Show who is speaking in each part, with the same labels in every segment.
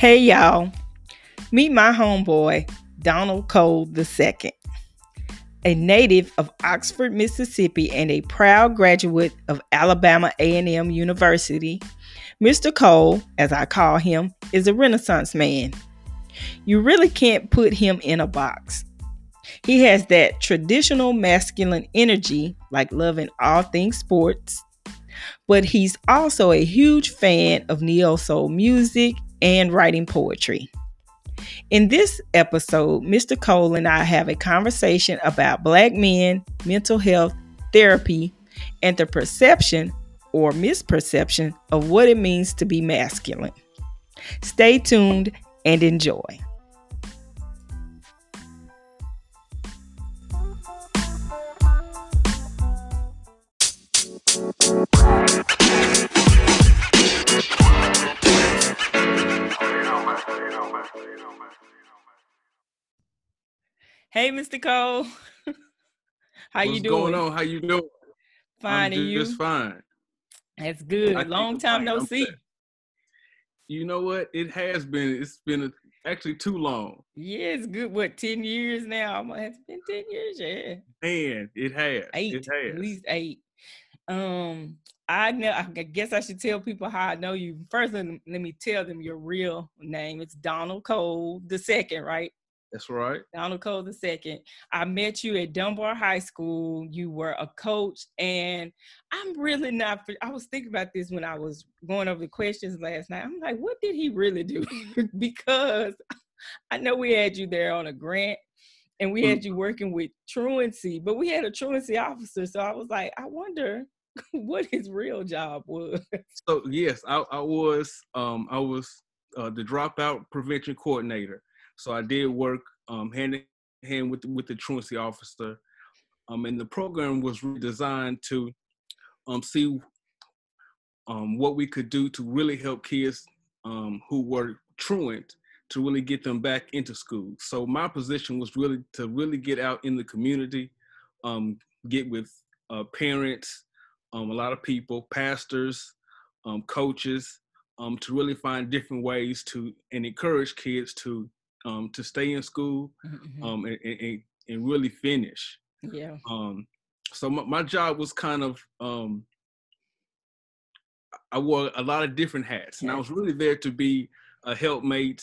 Speaker 1: Hey y'all, meet my homeboy, Donald Cole II, a native of Oxford, Mississippi and a proud graduate of Alabama A&M University. Mr. Cole, as I call him, is a renaissance man. You really can't put him in a box. He has that traditional masculine energy, like loving all things sports, but he's also a huge fan of neo soul music and writing poetry. In this episode, Mr. Cole and I have a conversation about Black men, mental health, therapy, and the perception or misperception of what it means to be masculine. Stay tuned and enjoy. Hey, Mr. Cole. How
Speaker 2: What's
Speaker 1: you doing?
Speaker 2: going on? How you doing?
Speaker 1: Fine,
Speaker 2: I'm
Speaker 1: and you?
Speaker 2: just fine.
Speaker 1: That's good.
Speaker 2: I
Speaker 1: Long time no
Speaker 2: I'm
Speaker 1: see.
Speaker 2: You know what? It has been. It's been a, actually too long,
Speaker 1: Yeah, it's good. What, 10 years now? It's been 10 years, yeah.
Speaker 2: and it has.
Speaker 1: Eight.
Speaker 2: It
Speaker 1: At least eight. Um, I know I guess I should tell people how I know you. First, let me, let me tell them your real name. It's Donald Cole the second, right?
Speaker 2: That's right.
Speaker 1: Donald Cole the second. I met you at Dunbar High School. You were a coach, and I'm really not. I was thinking about this when I was going over the questions last night. I'm like, what did he really do? because I know we had you there on a grant, and we had you working with truancy, but we had a truancy officer. So I was like, I wonder what his real job was.
Speaker 2: So yes, I, I was. Um, I was uh, the dropout prevention coordinator. So I did work um, hand in hand with with the truancy officer. Um, and the program was designed to um, see um, what we could do to really help kids um, who were truant to really get them back into school. So my position was really to really get out in the community, um, get with uh, parents, um, a lot of people, pastors, um, coaches, um, to really find different ways to and encourage kids to um, to stay in school um, and, and, and- and really finish.
Speaker 1: yeah.
Speaker 2: Um, so my, my job was kind of um, I wore a lot of different hats, and I was really there to be a helpmate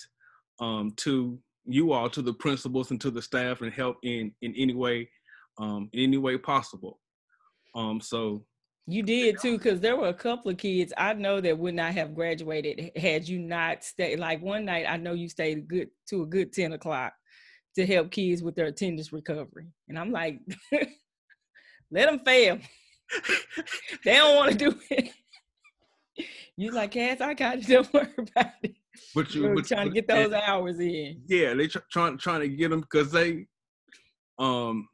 Speaker 2: um, to you all, to the principals, and to the staff, and help in in any way, um, in any way possible. Um, so
Speaker 1: You did too, because there were a couple of kids I know that would not have graduated had you not stayed. Like one night, I know you stayed a good to a good ten o'clock to help kids with their attendance recovery, and I'm like, let them fail. they don't want to do it. You like, Cass, I got it. Don't worry about it.
Speaker 2: but you but,
Speaker 1: trying to get those
Speaker 2: and-
Speaker 1: hours in.
Speaker 2: yeah, they tr- trying trying to get them because they um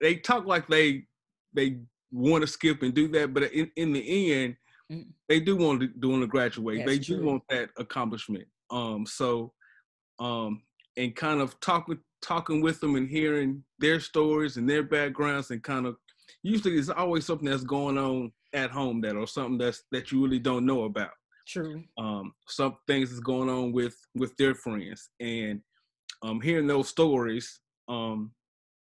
Speaker 2: they talk like they they want to skip and do that, but in, in the end,
Speaker 1: Mm.
Speaker 2: they do want to do want to graduate. they
Speaker 1: That's
Speaker 2: do
Speaker 1: true.
Speaker 2: want that accomplishment. Um, so um, and kind of talking talking with them and hearing their stories and their backgrounds and kind of usually there's always something that's going on at home that or something that's that you really don't know about
Speaker 1: True.
Speaker 2: um, some things is going on with with their friends and um, hearing those stories um,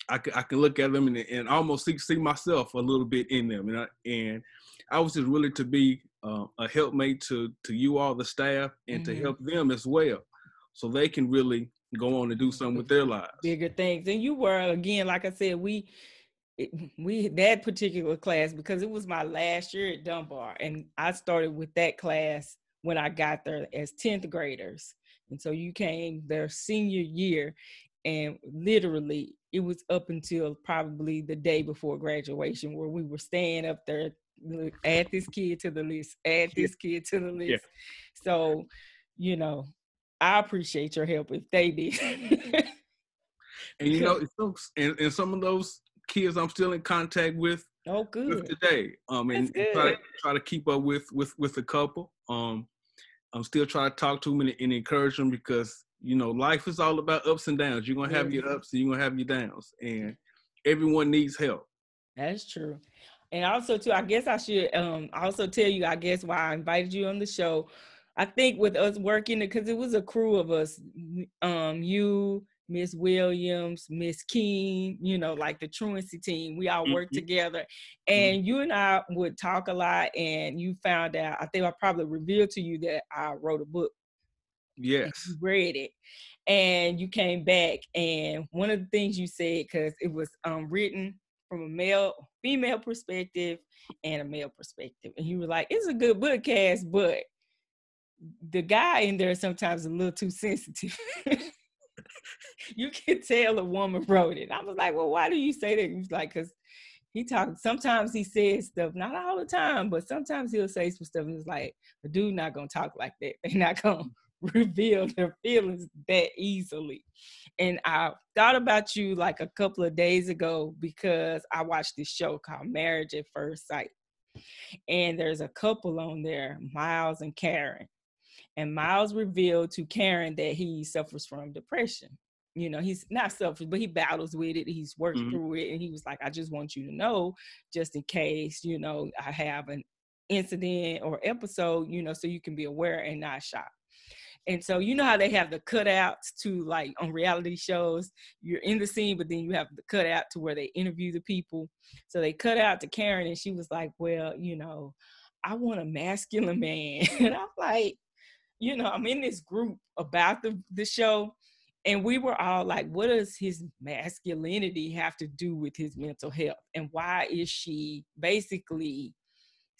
Speaker 2: I, can, I can look at them and, and almost see, see myself a little bit in them and I, and I was just really to be uh, a helpmate to to you all the staff and
Speaker 1: Mhm.
Speaker 2: to help them as well so they can really go on and do something with their lives
Speaker 1: bigger things. And you were again, like I said, we we that particular class because it was my last year at Dunbar, and I started with that class when I got there as tenth graders, and so you came their senior year, and literally it was up until probably the day before graduation where we were staying up there. Add this kid to the list. Add this kid to the list.
Speaker 2: Yeah.
Speaker 1: So, you know, I appreciate your help if they did.
Speaker 2: and you know it's and, and some of those kids I'm still in contact with
Speaker 1: oh,
Speaker 2: with
Speaker 1: good.
Speaker 2: today. Um, and, and try,
Speaker 1: good.
Speaker 2: try to keep up with with with a couple. Um, I'm still trying to talk to them and, and encourage them because you know life is all about ups and downs. You're gonna have
Speaker 1: Yeah.
Speaker 2: your ups and you're gonna have your downs, and everyone needs help.
Speaker 1: That's true. And also too, I guess I should um also tell you, I guess why I invited you on the show. I think with us working because it was a crew of us, um, you, Miss Williams, Miss King, you know, like the truancy team. We all worked mm-hmm. together. Mm-hmm. And mm-hmm. you and I would talk a lot and you found out, I think I probably revealed to you that I wrote a book.
Speaker 2: Yes.
Speaker 1: Read it. And you came back and one of the things you said, because it was um, written from a male, female perspective and a male perspective. And you were like, it's a good book Cass, but the guy in there sometimes a little too sensitive. you can tell a woman wrote it. I was like, well, why do you say that? He's like, because he talks. Sometimes he says stuff, not all the time, but sometimes he'll say some stuff, and it's like, the dude not gonna talk like that. They're not gonna reveal their feelings that easily. And I thought about you like a couple of days ago because I watched this show called Marriage at First Sight. And there's a couple on there, Miles and Karen. And Miles revealed to Karen that he suffers from depression. You know, he's not selfish, but he battles with it. He's worked mm-hmm. through it. And he was like, I just want you to know, just in case, you know, I have an incident or episode, you know, so you can be aware and not shocked. And so you know how they have the cutouts to like on reality shows, you're in the scene, but then you have the cutout to where they interview the people. So they cut out to Karen and she was like, Well, you know, I want a masculine man. and I'm like, you know, I'm in this group about the, the show, and we were all like, what does his masculinity have to do with his mental health? And why is she basically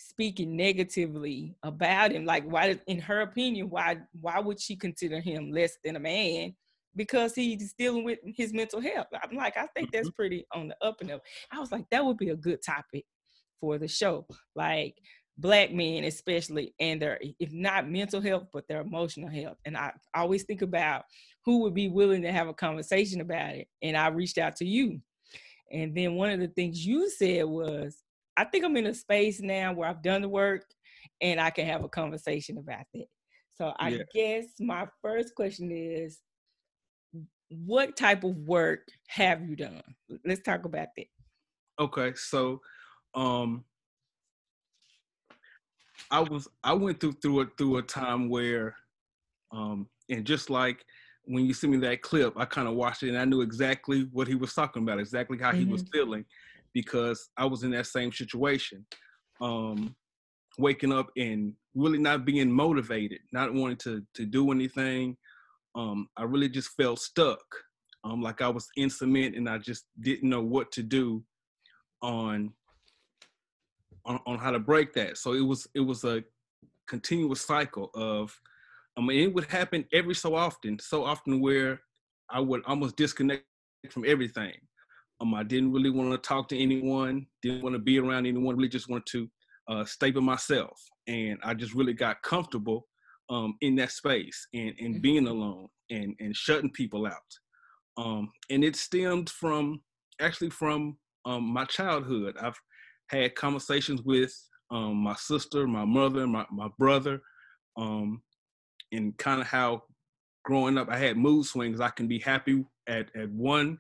Speaker 1: speaking negatively about him? Like, why, in her opinion, why why would she consider him less than a man? Because he's dealing with his mental health. I'm like, I think that's mm-hmm. pretty on the up and up. I was like, that would be a good topic for the show. Like, black men especially and their if not mental health but their emotional health and i always think about who would be willing to have a conversation about it and i reached out to you and then one of the things you said was i think i'm in a space now where i've done the work and i can have a conversation about that so i yeah. guess my first question is what type of work have you done let's talk about that
Speaker 2: okay so um I was I went through through a through a time where, um, and just like when you sent me that clip, I kind of watched it and I knew exactly what he was talking about, exactly how mm-hmm. he was mm-hmm. feeling, because I was in that same situation, um, waking up and really not being motivated, not wanting to to do anything. Um, I really just felt stuck, um, like I was in cement and I just didn't know what to do on on, on how to break that. So it was it was a continuous cycle of I mean it would happen every so often, so often where I would almost disconnect from everything. Um, I didn't really want to talk to anyone, didn't want to be around anyone, really just wanted to uh, stay by myself. And I just really got comfortable um, in that space and, and mm-hmm. being alone and, and shutting people out. Um, and it stemmed from actually from um, my childhood. I've had conversations with um, my sister, my mother, my, my brother, um, and kind of how growing up I had mood swings. I can be happy at, at one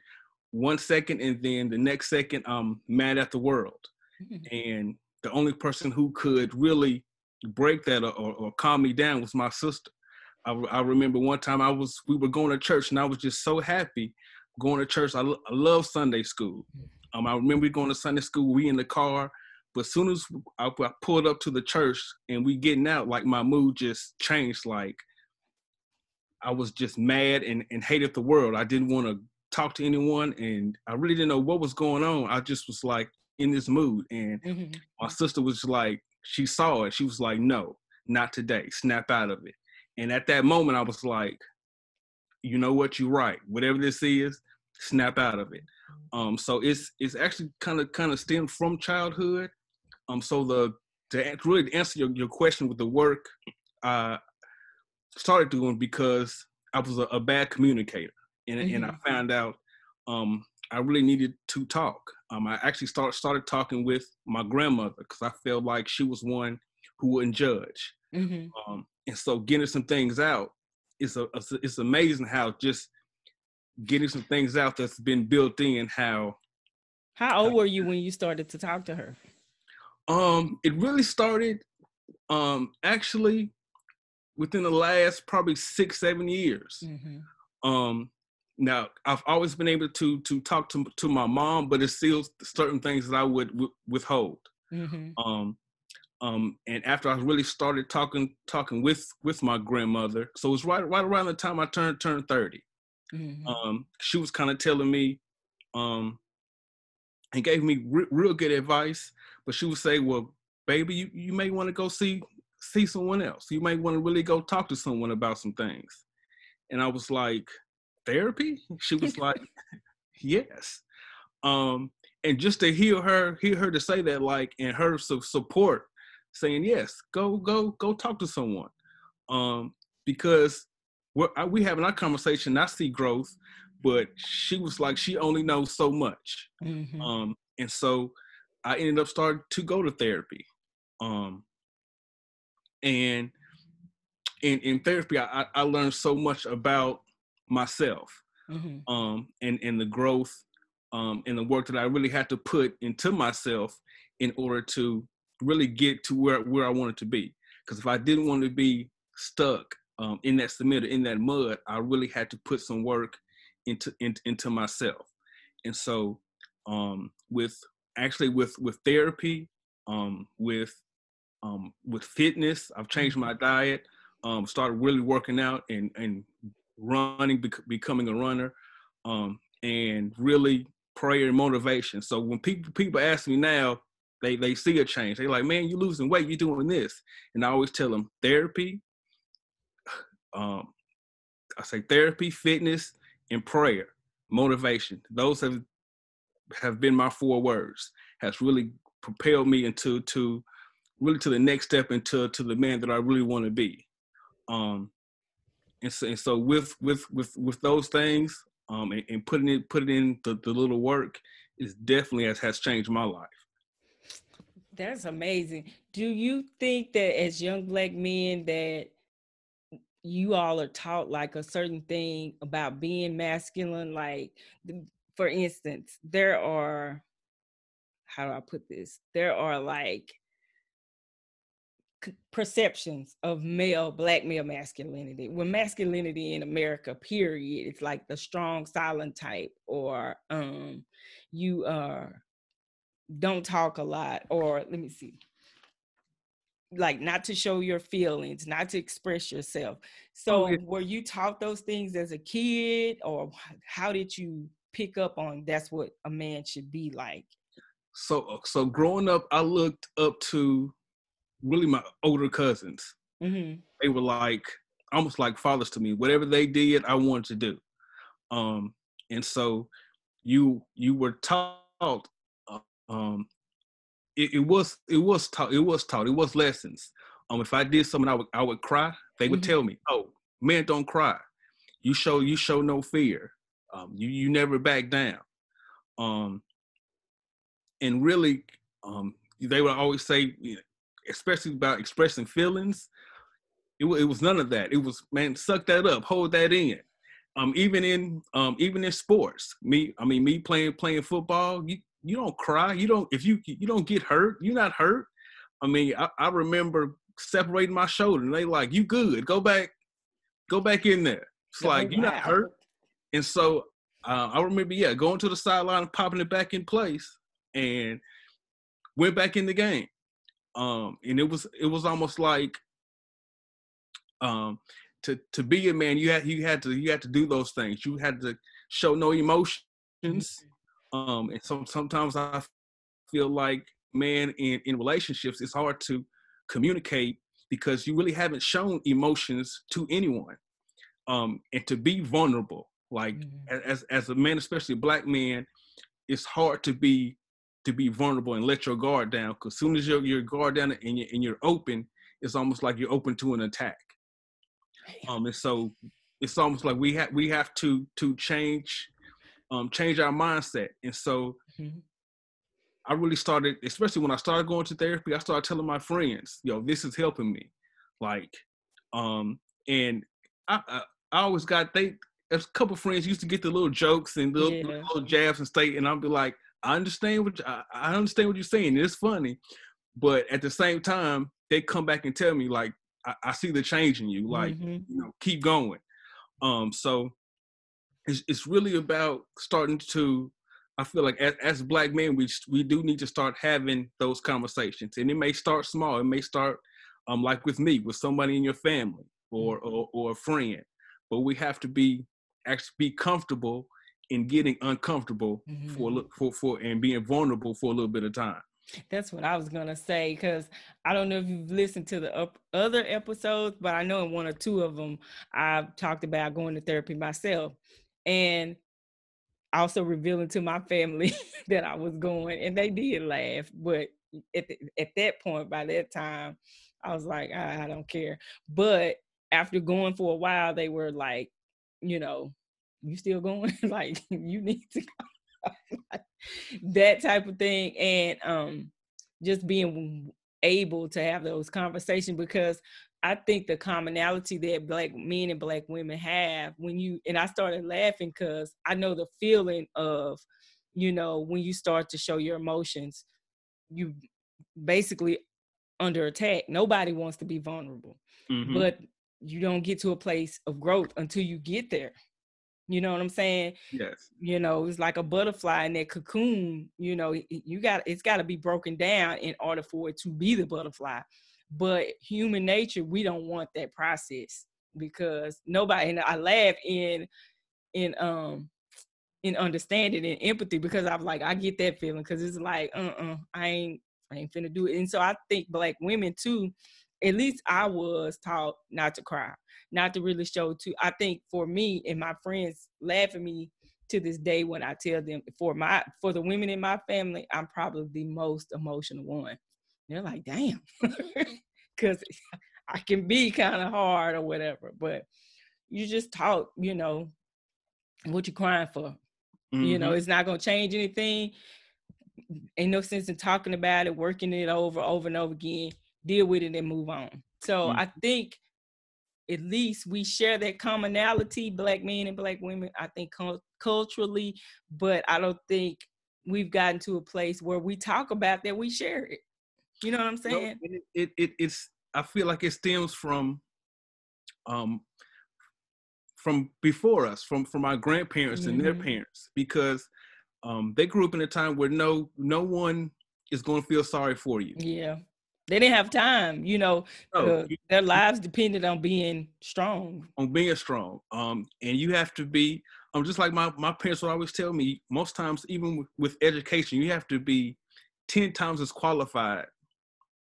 Speaker 2: one second and then the next second I'm mad at the world. Mm-hmm. And the only person who could really break that or, or, or calm me down was my sister. I, I, remember one time I was we were going to church and I was just so happy going to church. I, I love Sunday school. Mm-hmm. Um, I remember going to Sunday school, we in the car, but as soon as I, I pulled up to the church and we getting out, like my mood just changed. Like I was just mad and, and hated the world. I didn't want to talk to anyone and I really didn't know what was going on. I just was like in this mood. And mm-hmm. my sister was like, she saw it. She was like, no, not today. Snap out of it. And at that moment, I was like, you know what, you're right. Whatever this is, snap out of it. Um, so it's it's actually kind of kind of stemmed from childhood. Um, so the to really answer your, your question with the work, I started doing because I was a, a bad communicator, and mm-hmm. and I mm-hmm. found out um, I really needed to talk. Um, I actually start started talking with my grandmother because I felt like she was one who wouldn't judge. Mm-hmm. Um, and so getting some things out is a, it's amazing how just getting some things out that's been built in how
Speaker 1: how old were you when you started to talk to her
Speaker 2: um it really started um actually within the last probably six seven years. Mm-hmm. Um, now I've always been able to to talk to to my mom, but it's still certain things that I would w- withhold. Mm-hmm. Um, um, and after I really started talking talking with with my grandmother, so it was right right around the time I turned turned 30 mm-hmm. Um, she was kind of telling me, um, and gave me re- real good advice. But she would say, "Well, baby, you you may want to go see see someone else. You may want to really go talk to someone about some things." And I was like, "Therapy?" She was like, "Yes." Um, and just to hear her hear her to say that, like, and her su- support saying yes go go go talk to someone um because we're, we having our conversation i see growth but she was like she only knows so much mm-hmm. um and so i ended up starting to go to therapy um and in in therapy i i learned so much about myself mm-hmm. um and and the growth um and the work that i really had to put into myself in order to really get to where where I wanted to be. Because if I didn't want to be stuck um, in that cement, in that mud, I really had to put some work into into, into myself. And so, um, with actually with with therapy, um, with um, with fitness, I've changed my diet. Um, started really working out and and running, bec- becoming a runner, um, and really prayer and motivation. So when people people ask me now, they they see a change. They're like, man, you losing weight, you doing this, and I always tell them therapy. Um, I say therapy, fitness, and prayer, motivation. Those have have been my four words. Has really propelled me into to really to the next step into to the man that I really want to be. Um, and so, and so with with with with those things, um, and, and putting it putting in the, the little work is definitely has has changed my life.
Speaker 1: That's amazing. Do you think that as young black men that you all are taught like a certain thing about being masculine? Like, for instance, there are, how do I put this? There are like perceptions of male, black male masculinity. When masculinity in America, period, it's like the strong, silent type, or um, you are don't talk a lot or let me see. Like not to show your feelings not to express yourself. So oh, were you taught those things as a kid or how did you pick up on that's what a man should be like?
Speaker 2: So uh, so growing up i looked up to really my older cousins mm-hmm. they were like almost like fathers to me whatever they did i wanted to do um and so you you were taught um, it, it, was it was taught it was taught it was lessons. Um, if I did something, I would I would cry. They would mm-hmm. tell me, "Oh, man, don't cry. You show you show no fear. Um, you you never back down." Um, and really, um, they would always say, especially about expressing feelings. It, it was none of that. It was man, suck that up, hold that in. Um, even in um, even in sports, me, I mean, me playing playing football, you you don't cry. You don't if you you don't get hurt. You're not hurt. I mean, I, I remember separating my shoulder, and they like, "You good? Go back, go back in there." It's like you're not hurt. And so uh, I remember, yeah, going to the sideline and popping it back in place, and went back in the game. Um, and it was it was almost like um, to to be a man, you had you had to you had to do those things. You had to show no emotions. Mm-hmm. Um, and so sometimes I feel like, man, in, in relationships, it's hard to communicate because you really haven't shown emotions to anyone. Um, and to be vulnerable, like mm-hmm. as as a man, especially a black man, it's hard to be to be vulnerable and let your guard down. Because soon as your your guard down and you're, and you're open, it's almost like you're open to an attack. Um, and so it's almost like we have we have to to change um, change our mindset. And so mm-hmm. I really started, especially when I started going to therapy, I started telling my friends, yo, this is helping me. Like, um, and I, I, I always got, they, a couple friends used to get the little jokes and little, yeah. little jabs and state, and I'll be like, I understand what I, I understand what you're saying. It's funny, but at the same time, they come back and tell me like, I, I see the change in you. Like,
Speaker 1: Mhm.
Speaker 2: you know, keep going. Um, so it's it's really about starting to. I feel like as, as black men, we we do need to start having those conversations, and it may start small. It may start, um, like with me, with somebody in your family or or, or a friend, but we have to be actually be comfortable in getting uncomfortable for a lit- for for and being vulnerable for a little bit of time.
Speaker 1: That's what I was gonna say because I don't know if you've listened to the up other episodes, but I know in one or two of them I've talked about going to therapy myself, and also revealing to my family that I was going, and they did laugh. But at the, at that point, by that time, I was like, "Ah, I don't care. But after going for a while, they were like, you know, you still going? like you need to go. that type of thing. And um just being able to have those conversations because I think the commonality that black men and black women have when you and I started laughing because I know the feeling of, you know, when you start to show your emotions, you basically under attack. Nobody wants to be vulnerable
Speaker 2: Mhm.
Speaker 1: but you don't get to a place of growth until you get there. You know what I'm saying?
Speaker 2: yes,
Speaker 1: You know, it's like a butterfly in that cocoon. You know, you got it's got to be broken down in order for it to be the butterfly. But human nature, we don't want that process because nobody. And I laugh in in um in understanding and empathy because I'm like I get that feeling because it's like uh uh I ain't I ain't finna do it. And so I think black women too at least I was taught not to cry, not to really show to. I think for me and my friends laugh at me to this day when I tell them for my for the women in my family, I'm probably the most emotional one. They're like, damn, because I can be kind of hard or whatever, but you just taught, you know, what you crying for. You know,
Speaker 2: Mhm.
Speaker 1: it's not gonna change anything. Ain't no sense in talking about it, working it over, over and over again. Deal with it and move on. So
Speaker 2: Mm.
Speaker 1: I think at least we share that commonality, black men and black women. I think culturally, but I don't think we've gotten to a place where we talk about that. We share it. You know what I'm saying?
Speaker 2: and it, it, it it's I feel like it stems from um from before us, from from our grandparents and their
Speaker 1: Mhm.
Speaker 2: parents, because um they grew up in a time where no no one is going to feel sorry for you.
Speaker 1: Yeah. They didn't have time. You know,
Speaker 2: No, you-
Speaker 1: their lives depended on being strong.
Speaker 2: on being strong. Um, and you have to be um just like my my parents would always tell me. Most times, even with, with education, you have to be ten times as qualified.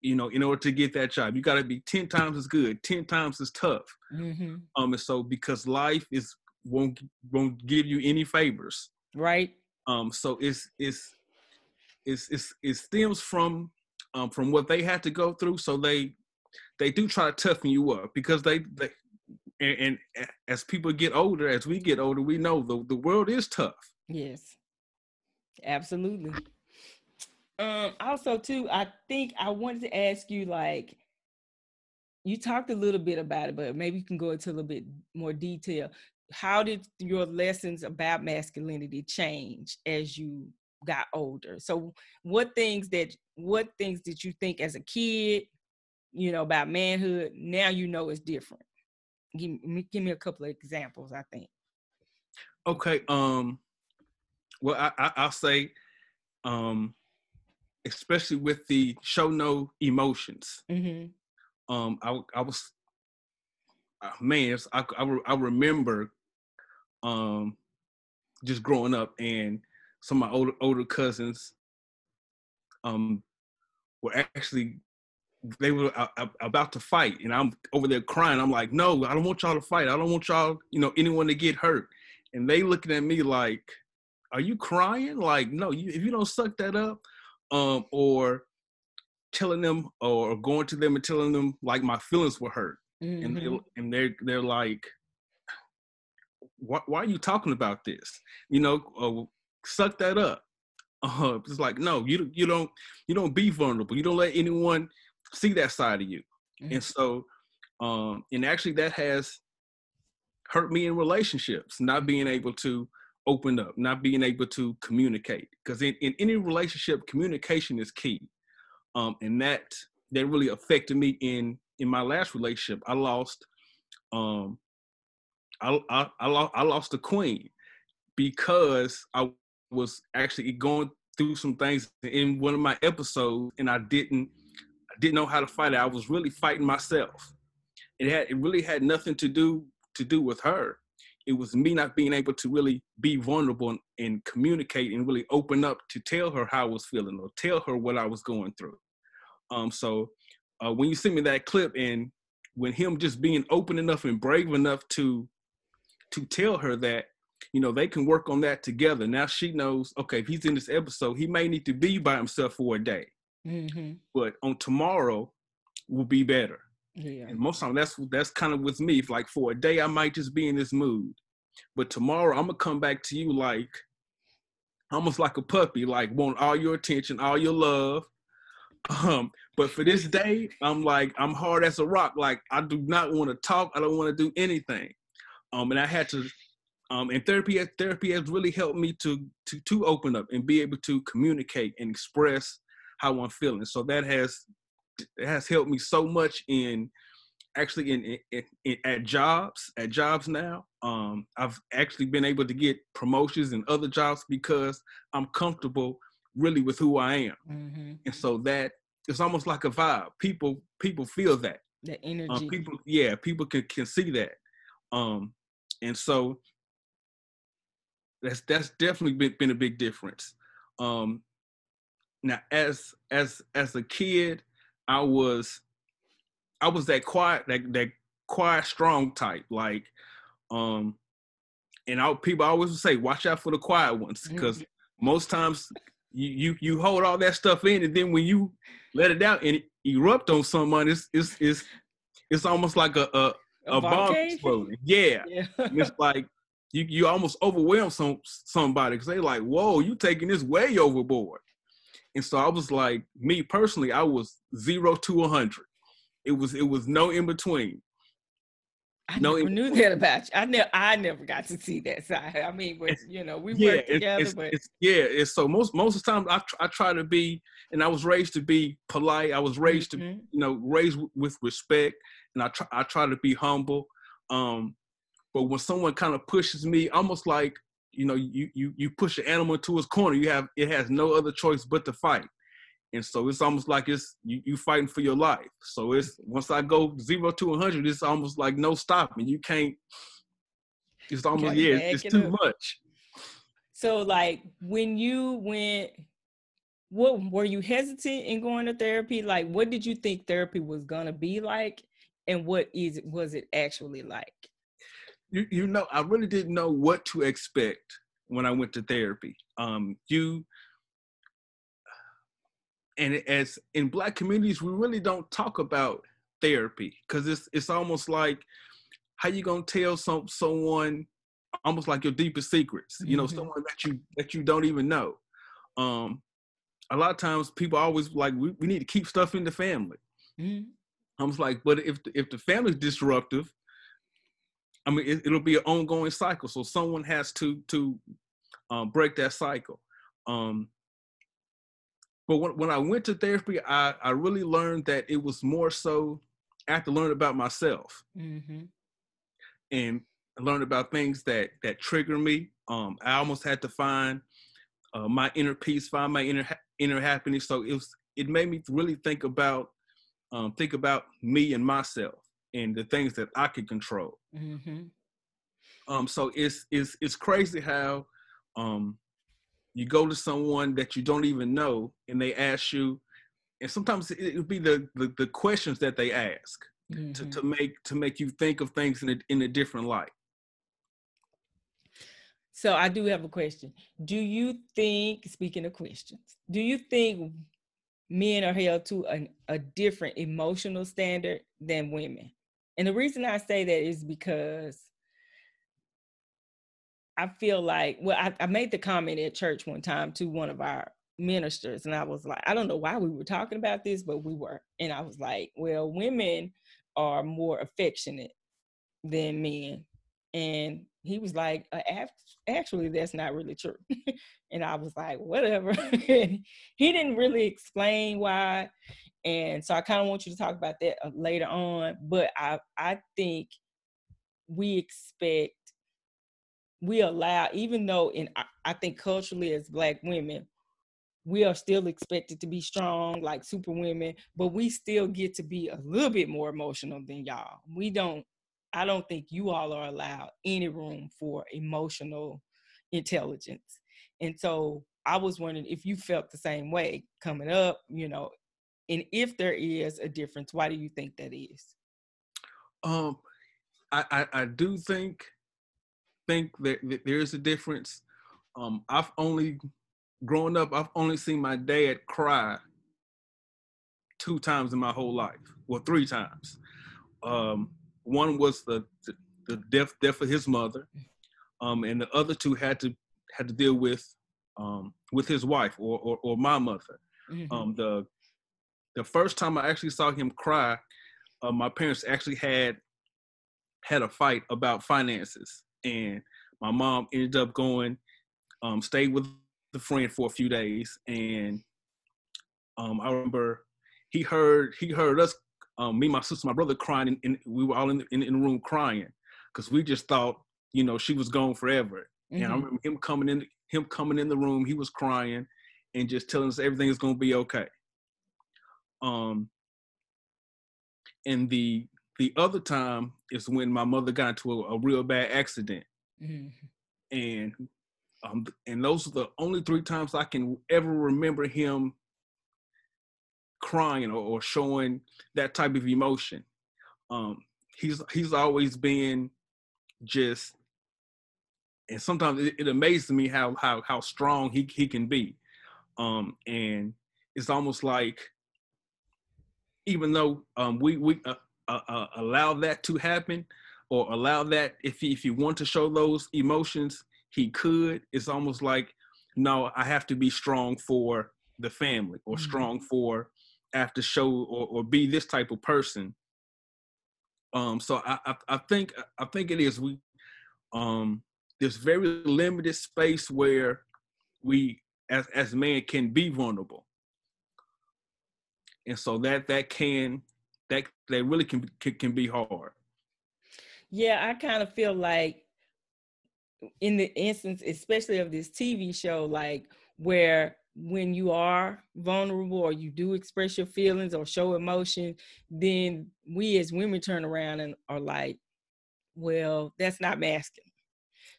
Speaker 2: You know, in order to get that job, you got to be ten times as good, ten times as tough.
Speaker 1: Mm-hmm.
Speaker 2: Um, and so because life is won't won't give you any favors.
Speaker 1: Right?
Speaker 2: Um, so it's it's it's, it's it stems from um from what they had to go through. So they they do try to toughen you up because they they and, and as people get older, as we get older, we know the the world is tough.
Speaker 1: Yes. Absolutely. Um, also too, I think I wanted to ask you like you talked a little bit about it, but maybe you can go into a little bit more detail. How did your lessons about masculinity change as you got older? So what things that what things did you think as a kid, you know, about manhood, now you know is different? Give me give me a couple of examples, I think.
Speaker 2: Okay. Um. Well, I, I I'll say, um, especially with the show no emotions.
Speaker 1: Mm-hmm.
Speaker 2: um I I was uh, man it's- I I, I remember um just growing up and some of my older older cousins um were actually they were a- a- about to fight and I'm over there crying. I'm like no I don't want y'all to fight. I don't want y'all you know anyone to get hurt. And they looking at me like are you crying? Like no you, if you don't suck that up um or telling them or going to them and telling them like my feelings were hurt. And
Speaker 1: Mm-hmm.
Speaker 2: they and they're they're like why, why are you talking about this? You know uh, suck that up. Uh, it's like no you you don't you don't be vulnerable. You don't let anyone see that side of you.
Speaker 1: Mhm.
Speaker 2: and so um and actually that has hurt me in relationships not being able to open up not being able to communicate. Because in, in any relationship communication is key. Um and that that really affected me in in my last relationship, I lost, um, I I I lost, I lost the queen because I was actually going through some things in one of my episodes, and I didn't I didn't know how to fight it. I was really fighting myself. It had it really had nothing to do to do with her. It was me not being able to really be vulnerable and, and communicate and really open up to tell her how I was feeling or tell her what I was going through. Um, so uh, when you send me that clip and when him just being open enough and brave enough to to tell her that you know they can work on that together now she knows okay if he's in this episode he may need to be by himself for a day mm-hmm. but on tomorrow will be better yeah and most time that's that's kind of with me if like for a day i might just be in this mood but tomorrow i'm gonna come back to you like almost like a puppy like want all your attention all your love um, but for this day, I'm like, I'm hard as a rock. Like I do not want to talk. I don't want to do anything. Um, and I had to, um, and therapy therapy has really helped me to to to open up and be able to communicate and express how I'm feeling. So that has it has helped me so much in actually in, in, in, at jobs at jobs now um, i've actually been able to get promotions and other jobs because i'm comfortable really with who I am. Mm-hmm. And so that it's almost like a vibe. People people feel that.
Speaker 1: The um, energy.
Speaker 2: Um, people yeah, people can can see that. Um and so that's that's definitely been, been a big difference. Um now as as as a kid, I was I was that quiet that that quiet strong type like um and I, people always say watch out for the quiet ones because mm-hmm. most times you you you hold all that stuff in, and then when you let it out and it erupt on someone, it's it's it's it's almost like a a, a, a bomb exploding. Yeah, yeah. it's like you you almost overwhelm some somebody because they like, whoa, you taking this way overboard. And so I was like, me personally, I was zero to a hundred. It was it was no in between.
Speaker 1: I no, never knew that about you. I never, I never got to see that side. I mean, but you know, we yeah, worked together.
Speaker 2: It's,
Speaker 1: but
Speaker 2: it's, yeah, it's so most most of the time I I try to be, and I was raised to be polite. I was raised mm-hmm. to you know raised with respect, and I try I try to be humble. Um, but when someone kind of pushes me, almost like you know you you you push an animal to its corner, you have it has no other choice but to fight and so it's almost like it's you, you fighting for your life. So it's once I go zero to hundred, it's almost like no stopping. You can't. It's almost yeah, it's, it's too up. much.
Speaker 1: So like when you went, what were you hesitant in going to therapy? Like what did you think therapy was gonna be like, and what is it was it actually like?
Speaker 2: You you know I really didn't know what to expect when I went to therapy. Um, you and as in black communities we really don't talk about therapy because it's it's almost like how you gonna tell some someone almost like your deepest secrets you know mm-hmm. someone that you that you don't even know um a lot of times people always like we, we need to keep stuff in the family mm-hmm. i was like but if the, if the family's disruptive i mean it, will be an ongoing cycle so someone has to to um, break that cycle um but when, when I went to therapy, I, I really learned that it was more so I have to learn about myself mm-hmm. and learn about things that that trigger me. Um, I almost had to find uh, my inner peace, find my inner inner happiness. So it was it made me really think about um, think about me and myself and the things that I could control. Mm-hmm. Um, so it's it's it's crazy how um, you go to someone that you don't even know and they ask you and sometimes it'll be the, the, the questions that they ask mm-hmm. to, to make to make you think of things in a, in a different light
Speaker 1: so i do have a question do you think speaking of questions do you think men are held to a, a different emotional standard than women and the reason i say that is because I feel like, well, I, I made the comment at church one time to one of our ministers, and I was like, I don't know why we were talking about this, but we were. And I was like, well, women are more affectionate than men. And he was like, uh, actually, that's not really true. and I was like, whatever. he didn't really explain why. And so I kind of want you to talk about that uh, later on. But I I think we expect we allow even though in I, I think culturally as black women we are still expected to be strong like super women but we still get to be a little bit more emotional than y'all we don't i don't think you all are allowed any room for emotional intelligence and so i was wondering if you felt the same way coming up you know and if there is a difference why do you think that is
Speaker 2: um i i, I do think think that, that there is a difference um i've only growing up, I've only seen my dad cry two times in my whole life. Well, three times. Um, one was the, the, the death death of his mother, um, and the other two had to had to deal with um, with his wife or or, or my mother. Mm-hmm. Um, the the first time I actually saw him cry, uh, my parents actually had had a fight about finances, and my mom ended up going, um, stayed with the friend for a few days, and um, I remember he heard he heard us, um, me, my sister, my brother crying, and, and we were all in the, in, in the room crying because we just thought you know she was gone forever. Mm-hmm. And I mm-hmm. remember him coming in him coming in the room, he was crying and just telling us everything is gonna be okay. Um, and the the other time is when my mother got into a, a real bad accident, mm-hmm. and um, and those are the only three times I can ever remember him crying or, or showing that type of emotion. Um, he's he's always been just, and sometimes it, it, amazes me how how how strong he he can be. Um, and it's almost like even though um, we we uh, uh, uh, allow that to happen or allow that if he, if you want to show those emotions he could. It's almost like, no, I have to be strong for the family or mm-hmm. strong for after show or, or be this type of person. Um, so I, I, I think I think it is we um there's very limited space where we as as man can be vulnerable. And so that that can that that really can can, can be hard.
Speaker 1: Yeah, I kind of feel like in the instance, especially of this TV show, like where when you are vulnerable or you do express your feelings or show emotion, then we as women turn around and are like, well, that's not masculine.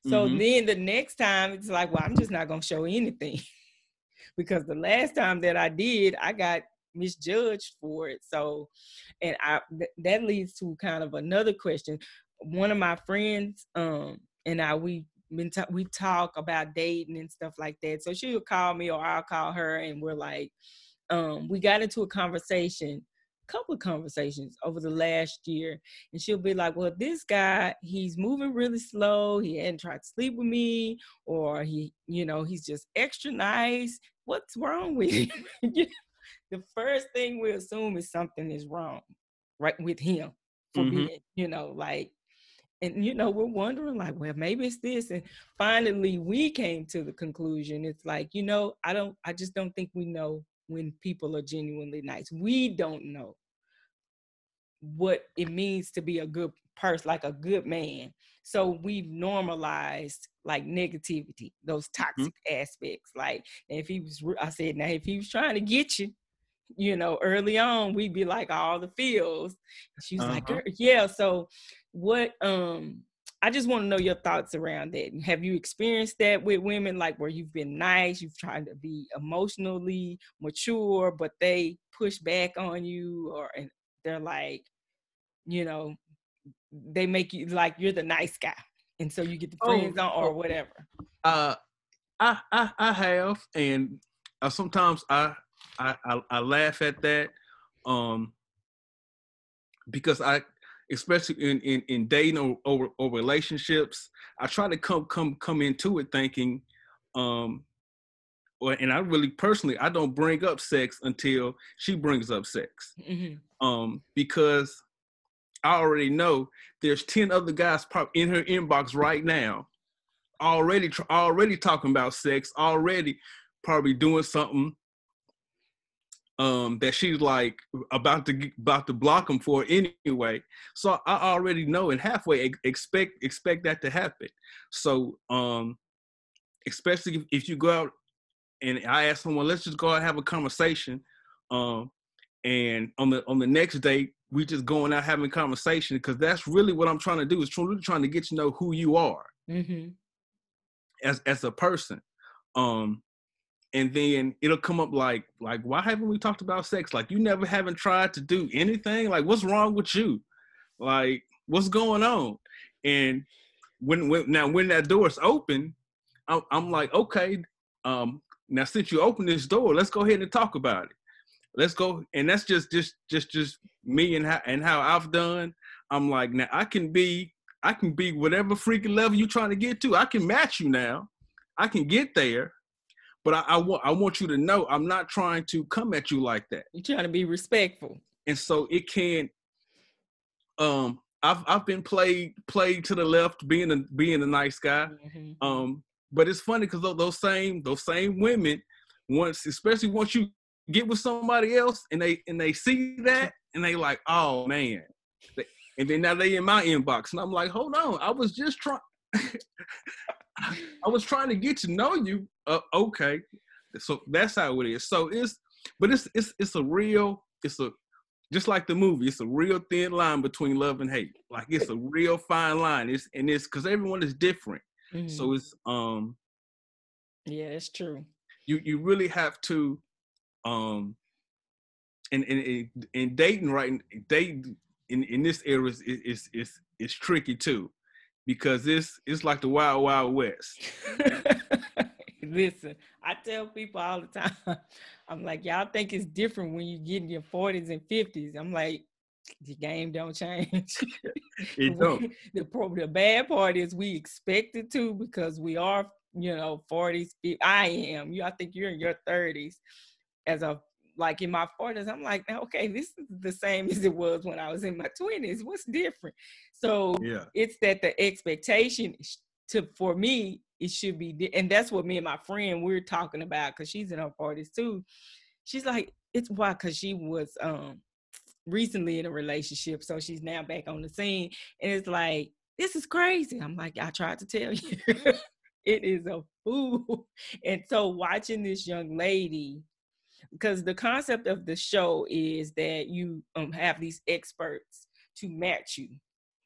Speaker 1: So mm-hmm. then the next time it's like, well, I'm just not gonna show anything. because the last time that I did, I got misjudged for it. So and I th- that leads to kind of another question. One of my friends, um, and I we been ta- we talk about dating and stuff like that. So she'll call me or I'll call her and we're like, um, we got into a conversation, couple of conversations over the last year, and she'll be like, Well, this guy, he's moving really slow, he hadn't tried to sleep with me, or he, you know, he's just extra nice. What's wrong with him? the first thing we assume is something is wrong, right, with him for mm-hmm. being, you know, like and you know we're wondering like well maybe it's this and finally we came to the conclusion it's like you know i don't i just don't think we know when people are genuinely nice we don't know what it means to be a good person like a good man so we've normalized like negativity those mm-hmm. toxic mm-hmm. aspects like if he was i said now if he was trying to get you you know early on we'd be like all the feels she was uh-huh. like yeah so what um I just want to know your thoughts around that. Have you experienced that with women, like where you've been nice, you've tried to be emotionally mature, but they push back on you, or and they're like, you know, they make you like you're the nice guy, and so you get the oh, friends oh, on or whatever.
Speaker 2: Uh, I I, I have, and uh, sometimes I, I I I laugh at that, um, because I especially in in, in dating or, or, or relationships, I try to come come come into it thinking, um, or and I really personally I don't bring up sex until she brings up sex, mm-hmm. um, because I already know there's ten other guys probably in her inbox right now, already already talking about sex, already probably doing something um, that she's like about to about to block him for anyway. So I already know and halfway expect expect that to happen. So um, especially if, if you go out and I ask someone, let's just go out and have a conversation. Um, and on the on the next day, we just going out having conversation because that's really what I'm trying to do is really trying to get to know who you are mm-hmm. as as a person. Um, and then it'll come up like like why haven't we talked about sex? Like you never haven't tried to do anything? Like what's wrong with you? Like what's going on? And when, when now when that door's open I'm, I'm like okay um now since you open this door let's go ahead and talk about it. Let's go and that's just just just just me and how and how i've done. I'm like now i can be i can be whatever freaking level you're trying to get to. I can match you now. I can get there but I, I, want I want you to know I'm not trying to come at you like that.
Speaker 1: You're trying to be respectful.
Speaker 2: And so it can um I've I've been played played to the left being a being a nice guy. Mm-hmm. Um but it's funny because those same those same women once especially once you get with somebody else and they and they see that and they like oh man and then now they in my inbox and I'm like hold on I was just trying I was trying to get to know you. Uh, okay, so that's how it is. So it's, but it's it's it's a real, it's a just like the movie. It's a real thin line between love and hate. Like it's a real fine line. It's and it's because everyone is different. Mm-hmm. So it's um.
Speaker 1: Yeah, it's true.
Speaker 2: You you really have to, um. And and and dating right dating in in this era is is is is tricky too because it's it's like the wild wild west.
Speaker 1: Listen, I tell people all the time, I'm like, y'all think it's different when you get in your 40s and 50s. I'm like, the game don't change.
Speaker 2: it don't.
Speaker 1: the, the bad part is we expect it to because we are, you know, 40s. 50s. I am. You, I think you're in your 30s as a like in my 40s, I'm like, okay, this is the same as it was when I was in my 20s. What's different? So yeah. it's that the expectation to for me, it should be, and that's what me and my friend we're talking about because she's in her 40s too. She's like, it's why because she was um recently in a relationship, so she's now back on the scene, and it's like this is crazy. I'm like, I tried to tell you. it is a fool. And so watching this young lady because the concept of the show is that you um, have these experts to match you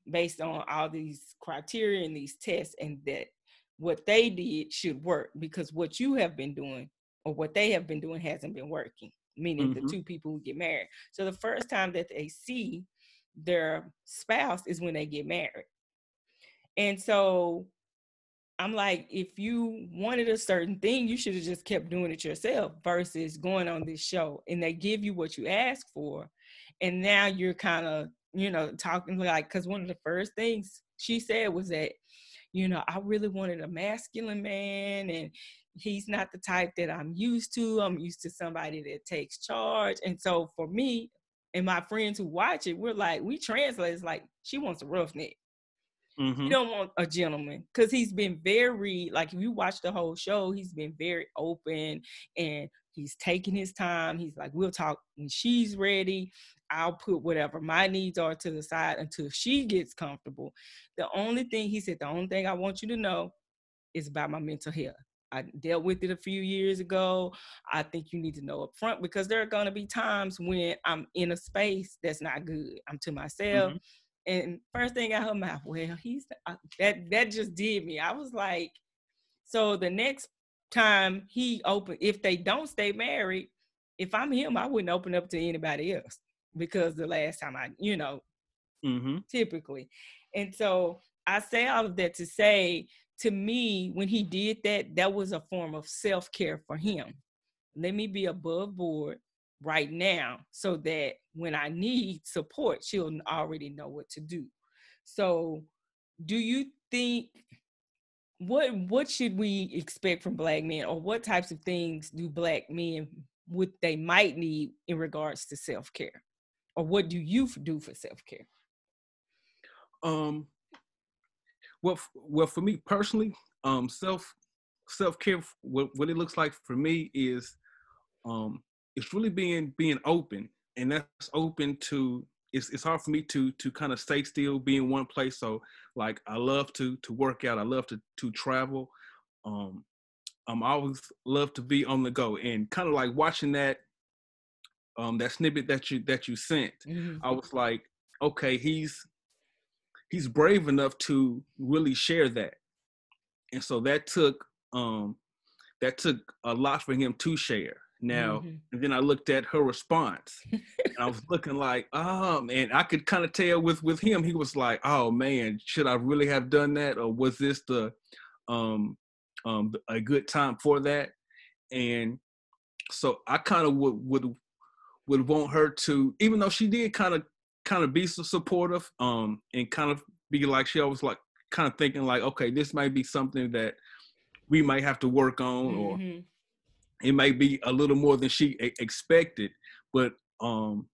Speaker 1: based on all these criteria and these tests and that what they did should work because what you have been doing or what they have been doing hasn't been working meaning mm-hmm. the two people who get married so the first time that they see their spouse is when they get married and so I'm like, if you wanted a certain thing, you should have just kept doing it yourself versus going on this show. And they give you what you ask for. And now you're kind of, you know, talking like, because one of the first things she said was that, you know, I really wanted a masculine man and he's not the type that I'm used to. I'm used to somebody that takes charge. And so for me and my friends who watch it, we're like, we translate it's like, she wants a roughneck. Mm-hmm. You don't want a gentleman because he's been very like if you watch the whole show, he's been very open and he's taking his time. He's like, we'll talk when she's ready. I'll put whatever my needs are to the side until she gets comfortable. The only thing he said, the only thing I want you to know is about my mental health. I dealt with it a few years ago. I think you need to know up front because there are going to be times when I'm in a space that's not good. I'm to myself. Mm-hmm. And first thing out her mouth, well, he's uh, that that just did me. I was like, so the next time he open, if they don't stay married, if I'm him, I wouldn't open up to anybody else because the last time I, you know, mm-hmm. typically. And so I say all of that to say, to me, when he did that, that was a form of self care for him. Let me be above board right now so that when I need support, she'll already know what to do. So, do you think what what should we expect from black men or what types of things do black men what they might need in regards to self-care? Or what do you do for self-care?
Speaker 2: Um well well for me personally, um self self-care what, what it looks like for me is um it's really being being open, and that's open to. It's it's hard for me to to kind of stay still, be in one place. So like I love to to work out. I love to to travel. Um, I'm always love to be on the go, and kind of like watching that um that snippet that you that you sent. Mm-hmm. I was like, okay, he's he's brave enough to really share that, and so that took um that took a lot for him to share. Now, mm-hmm. and then I looked at her response. and I was looking like, oh man, I could kind of tell with with him. He was like, oh man, should I really have done that, or was this the um um a good time for that? And so I kind of would would would want her to, even though she did kind of kind of be so supportive, um, and kind of be like she always like kind of thinking like, okay, this might be something that we might have to work on, or mm-hmm it may be a little more than she expected, but um,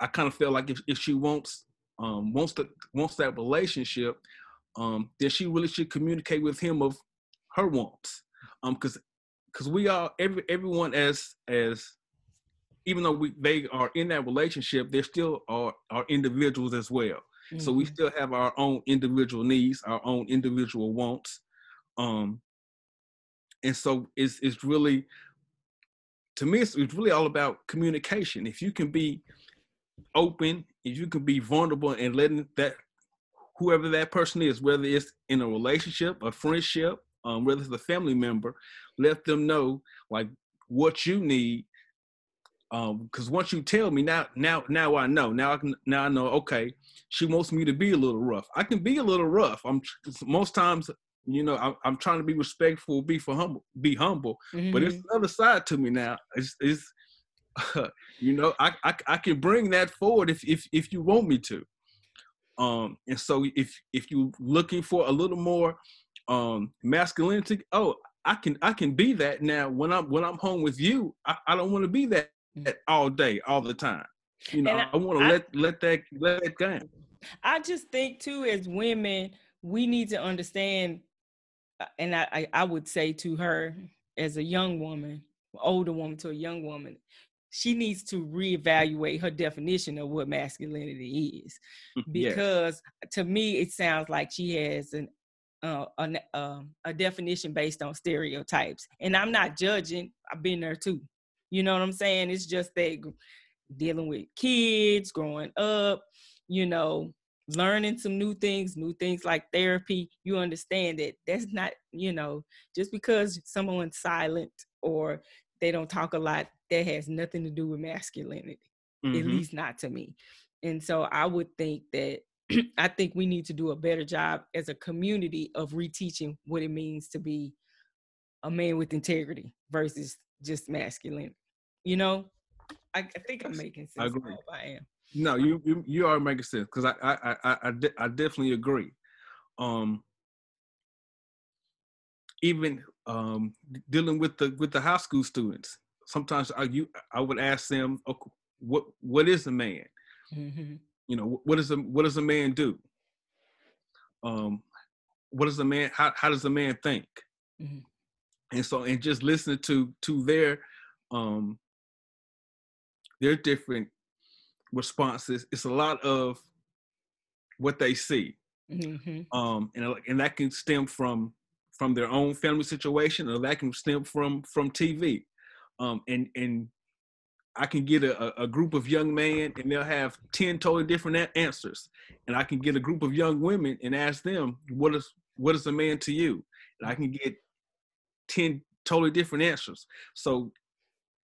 Speaker 2: I kind of feel like if, if she wants um, wants to wants that relationship, um, then she really should communicate with him of her wants, um, because because we are every everyone as as even though we they are in that relationship, they still are are individuals as well. Mm-hmm. So we mm-hmm. still have our own individual needs, our own individual wants, um, and so it's it's really to me, it's, it's really all about communication. If you can be open, if you can be vulnerable and letting that whoever that person is, whether it's in a relationship, a friendship, um, whether it's a family member, let them know like what you need. Because um, once you tell me now, now, now I know. Now I can. Now I know. Okay, she wants me to be a little rough. I can be a little rough. I'm most times you know, I'm, I'm trying to be respectful, be for humble, be humble. Mm-hmm. But it's mm-hmm. another side to me now. It's, it's uh, you know, I, I I can bring that forward if if if you want me to. Um, and so if if you're looking for a little more um masculinity, oh, I can I can be that now when I'm when I'm home with you. I, I don't want to be that, that all day, all the time. You know, I, I want to let let that let that go.
Speaker 1: I just think too, as women, we need to understand and I, I, would say to her as a young woman, older woman to a young woman, she needs to reevaluate her definition of what masculinity is, mm, because yes. to me it sounds like she has an uh, a, uh, a definition based on stereotypes, and I'm not judging. I've been there too. You know what I'm saying? It's just that dealing with kids, growing up, you know, learning some new things, new things like therapy, you understand that that's not, you know, just because someone's silent or they don't talk a lot, that has nothing to do with masculinity, mm-hmm. at least not to me. And so I would think that I think we need to do a better job as a community of reteaching what it means to be a man with integrity versus just masculine. You know, I, I think I'm making sense. I agree. I, I am.
Speaker 2: No, you you, you are making sense because I I I I, de- I definitely agree. Um, even um, dealing with the with the high school students, sometimes I you I would ask them, okay, what what is a man? Mm-hmm. You know, what does a what does a man do? Um, what does a man? How how does a man think? Mm-hmm. And so, and just listening to to their um their different responses. It's a lot of what they see, mm-hmm. um, and and that can stem from from their own family situation, or that can stem from from TV, um, and and I can get a, a group of young men and they'll have 10 totally different answers. And I can get a group of young women and ask them, what is what is a man to you? And I can get 10 totally different answers. So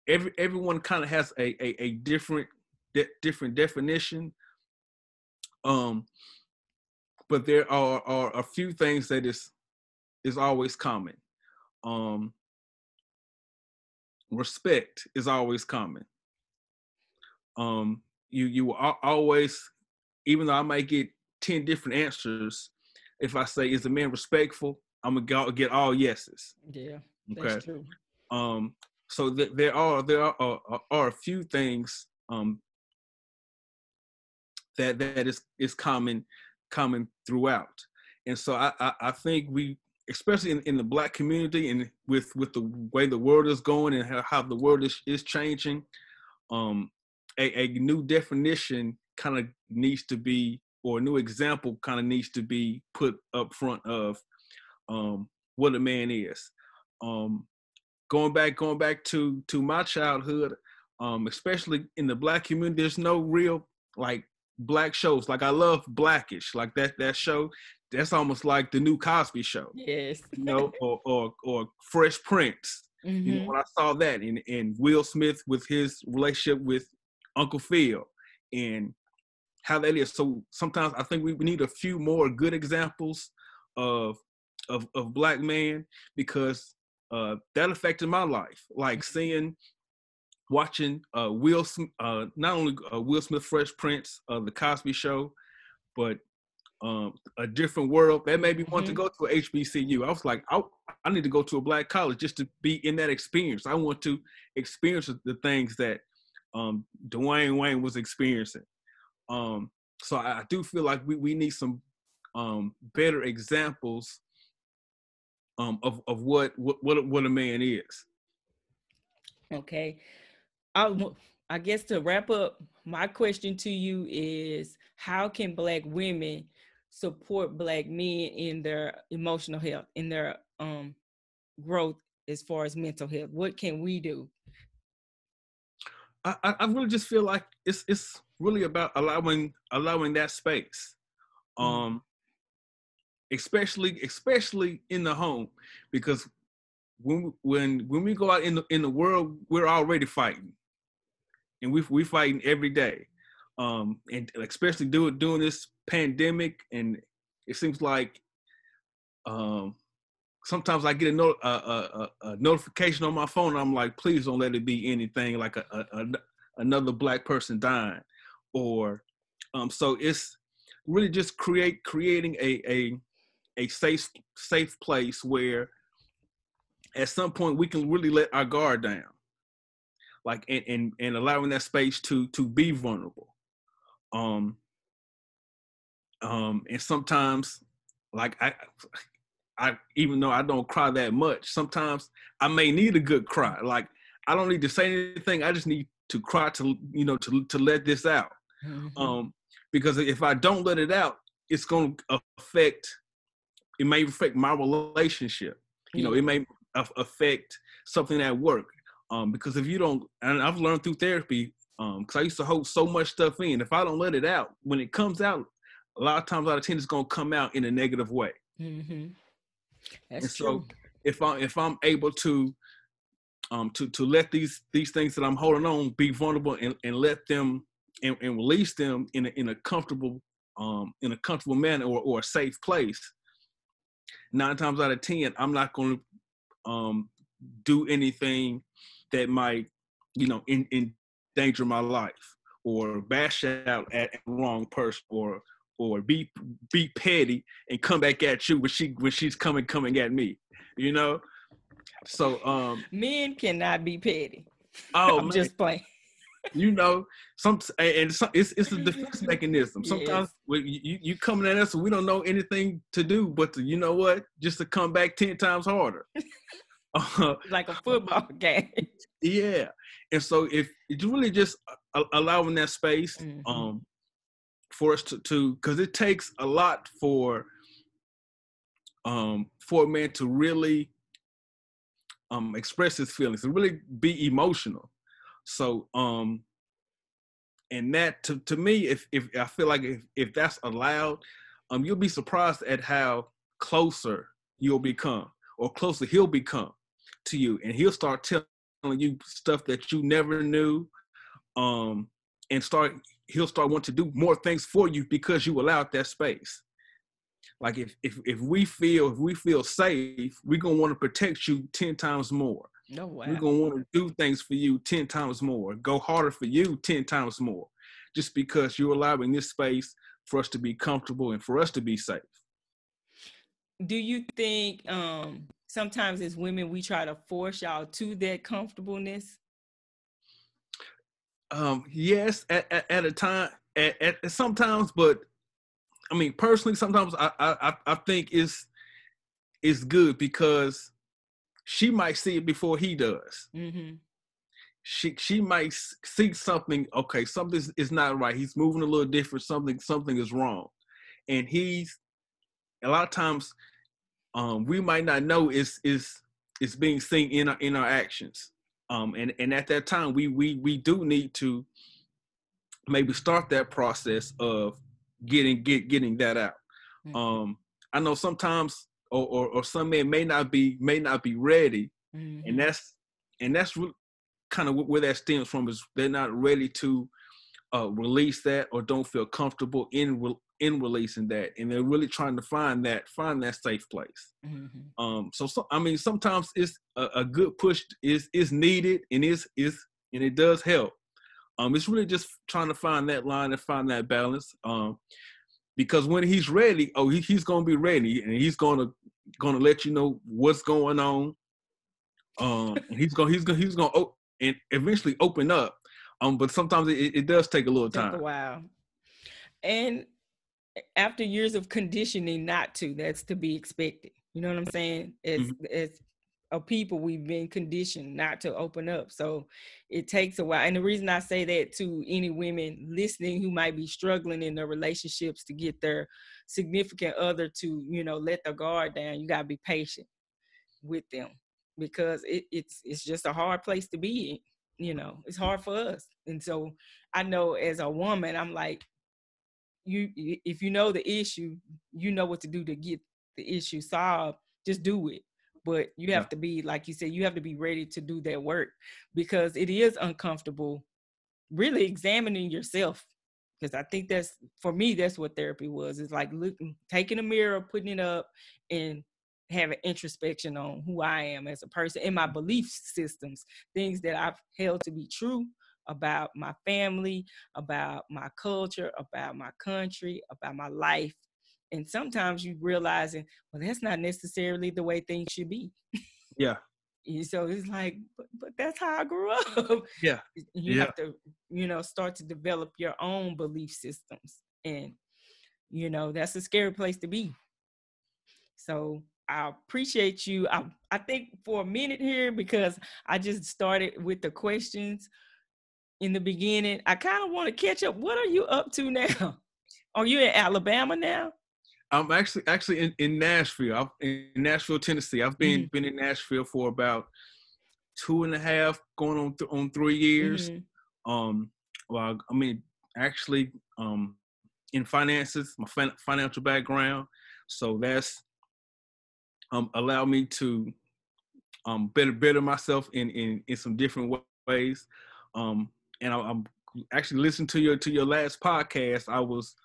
Speaker 2: every everyone kind of has a, a, a different de- different definition. Um, but there are, are a few things that is is always common. Um, respect is always common. Um, you you always, even though I might get ten different answers, if I say is the man respectful, I'm gonna get all yeses.
Speaker 1: Yeah, okay. True.
Speaker 2: Um, so th- there are there are, are, are a few things um, that that is is common common throughout. And so I, I, I think we especially in, in the black community and with with the way the world is going and how, how the world is, is changing um a, a new definition kind of needs to be or a new example kind of needs to be put up front of um what a man is um going back going back to to my childhood um especially in the black community there's no real like black shows like i love Black-ish like that that show that's almost like the new Cosby Show.
Speaker 1: Yes.
Speaker 2: you know, or or or Fresh Prince. Mm-hmm. You know, mm-hmm. when I saw that and and Will Smith with his relationship with Uncle Phil and how that is. So sometimes I think we need a few more good examples of of of black man because uh, that affected my life. Like mm-hmm. seeing, watching uh, Will, uh, not only uh, Will Smith, Fresh Prince, uh, the Cosby Show, but um, a different world. That made me want mm-hmm. to go to a HBCU. I was like, I, I need to go to a black college just to be in that experience. I want to experience the things that um, Dwayne Wayne was experiencing. Um, so I, I, do feel like we, we need some um, better examples um, of of what, what what what a man is.
Speaker 1: Okay, I I guess to wrap up, my question to you is: How can Black women support black men in their emotional health in their um growth as far as mental health? What can we do?
Speaker 2: I i really just feel like it's it's really about allowing allowing that space mm-hmm. um especially especially in the home because when when when we go out in the in the world we're already fighting and we we fighting every day. Um, and especially doing doing this pandemic, and it seems like um, sometimes I get a, no, a, a, a, notification on my phone. I'm like, please don't let it be anything like a, another black person dying, or um, so it's really just create creating a a a safe safe place where at some point we can really let our guard down like and and, and allowing that space to to be vulnerable um, um, and sometimes, like I, I even though I don't cry that much, sometimes I may need a good cry. Like I don't need to say anything. I just need to cry to you know to to let this out. Mm-hmm. Um, because if I don't let it out, it's going to affect. It may affect my relationship. You know, it may affect something at work. Um, because if you don't, and I've learned through therapy, um, cause I used to hold so much stuff in. If I don't let it out, when it comes out, a lot of times out of ten, it's gonna come out in a negative way.
Speaker 1: Mm-hmm.
Speaker 2: That's and so if I if I'm able to um to to let these these things that I'm holding on be vulnerable and, and let them and, and release them in a in a comfortable um in a comfortable manner or, or a safe place, nine times out of ten, I'm not gonna um do anything that might, you know, in, in danger my life or bash out at the wrong person or or be be petty and come back at you when she when she's coming coming at me you know? So um
Speaker 1: men cannot be petty.
Speaker 2: Oh
Speaker 1: i'm man. just playing.
Speaker 2: You know some and some, it's it's a defense mechanism. Sometimes yes. you you coming at us and we don't know anything to do but to, you know what just to come back 10 times harder
Speaker 1: uh, like a football game.
Speaker 2: Yeah and so if it's really just allowing that space mm-hmm. um for us to to because it takes a lot for um for a man to really um express his feelings to really be emotional. So um and that to, to me if if i feel like if, if that's allowed um you'll be surprised at how closer you'll become or closer he'll become to you and he'll start telling you stuff that you never knew um and start he'll start wanting to do more things for you because you allowed that space. Like if if if we feel if we feel safe we're gonna want to protect you 10 times more.
Speaker 1: No way.
Speaker 2: we're gonna want to do things for you 10 times more go harder for you 10 times more just because you're allowing this space for us to be comfortable and for us to be safe.
Speaker 1: Do you think um sometimes as women we try to force y'all to that comfortableness?
Speaker 2: Um, yes, at, at, at a time, at, at, sometimes, but I mean, personally, sometimes I, I, I think it's, it's good because she might see it before he does. Mm-hmm. She she might see something. Okay, something is not right. He's moving a little different. Something something is wrong, and he's a lot of times um, we might not know is is is being seen in our in our actions. Um, and and at that time, we we we do need to maybe start that process of getting get getting that out. Mm-hmm. Um, I know sometimes or, or, or some men may not be may not be ready, mm-hmm. and that's and that's re- kind of where that stems from is they're not ready to uh, release that or don't feel comfortable in re- in releasing that, and they're really trying to find that find that safe place. Mm-hmm. Um, so, so I mean, sometimes it's a, a, good push is is needed and is is and it does help. Um, it's really just trying to find that line and find that balance. Um, because when he's ready, oh, he, he's gonna be ready, and he's gonna gonna let you know what's going on. Um, he's gonna he's gonna he's gonna oh, and eventually open up. Um, but sometimes it, it does take a little time.
Speaker 1: Wow. And after years of conditioning not to, that's to be expected. You know what I'm saying? It's mm-hmm. it's a people we've been conditioned not to open up. So it takes a while. And the reason I say that to any women listening who might be struggling in their relationships to get their significant other to, you know, let the guard down, you gotta be patient with them because it, it's it's just a hard place to be in. You know, it's hard for us. And so I know as a woman, I'm like, you if you know the issue, you know what to do to get the issue solved. Just do it. But you have yeah. to be, like you said, you have to be ready to do that work because it is uncomfortable. Really examining yourself because I think that's for me that's what therapy was. It's like looking, taking a mirror, putting it up, and having introspection on who I am as a person and my belief systems, things that I've held to be true about my family, about my culture, about my country, about my life. And sometimes you realizing, well, that's not necessarily the way things should be.
Speaker 2: Yeah.
Speaker 1: so it's like, but, but that's how I grew up.
Speaker 2: Yeah.
Speaker 1: You
Speaker 2: yeah.
Speaker 1: have to, you know, start to develop your own belief systems. And, you know, that's a scary place to be. So I appreciate you. I, I think for a minute here, because I just started with the questions in the beginning. I kind of want to catch up. What are you up to now? Are you in Alabama now?
Speaker 2: I'm actually actually in, in Nashville. I'm in Nashville, Tennessee. I've been mm-hmm. been in Nashville for about two and a half, going on th- on three years. Mm-hmm. Um, well, I mean, actually, um, in finances, my fin- financial background, so that's um allowed me to um better better myself in in in some different ways. Um, and I, am actually listening to your to your last podcast. I was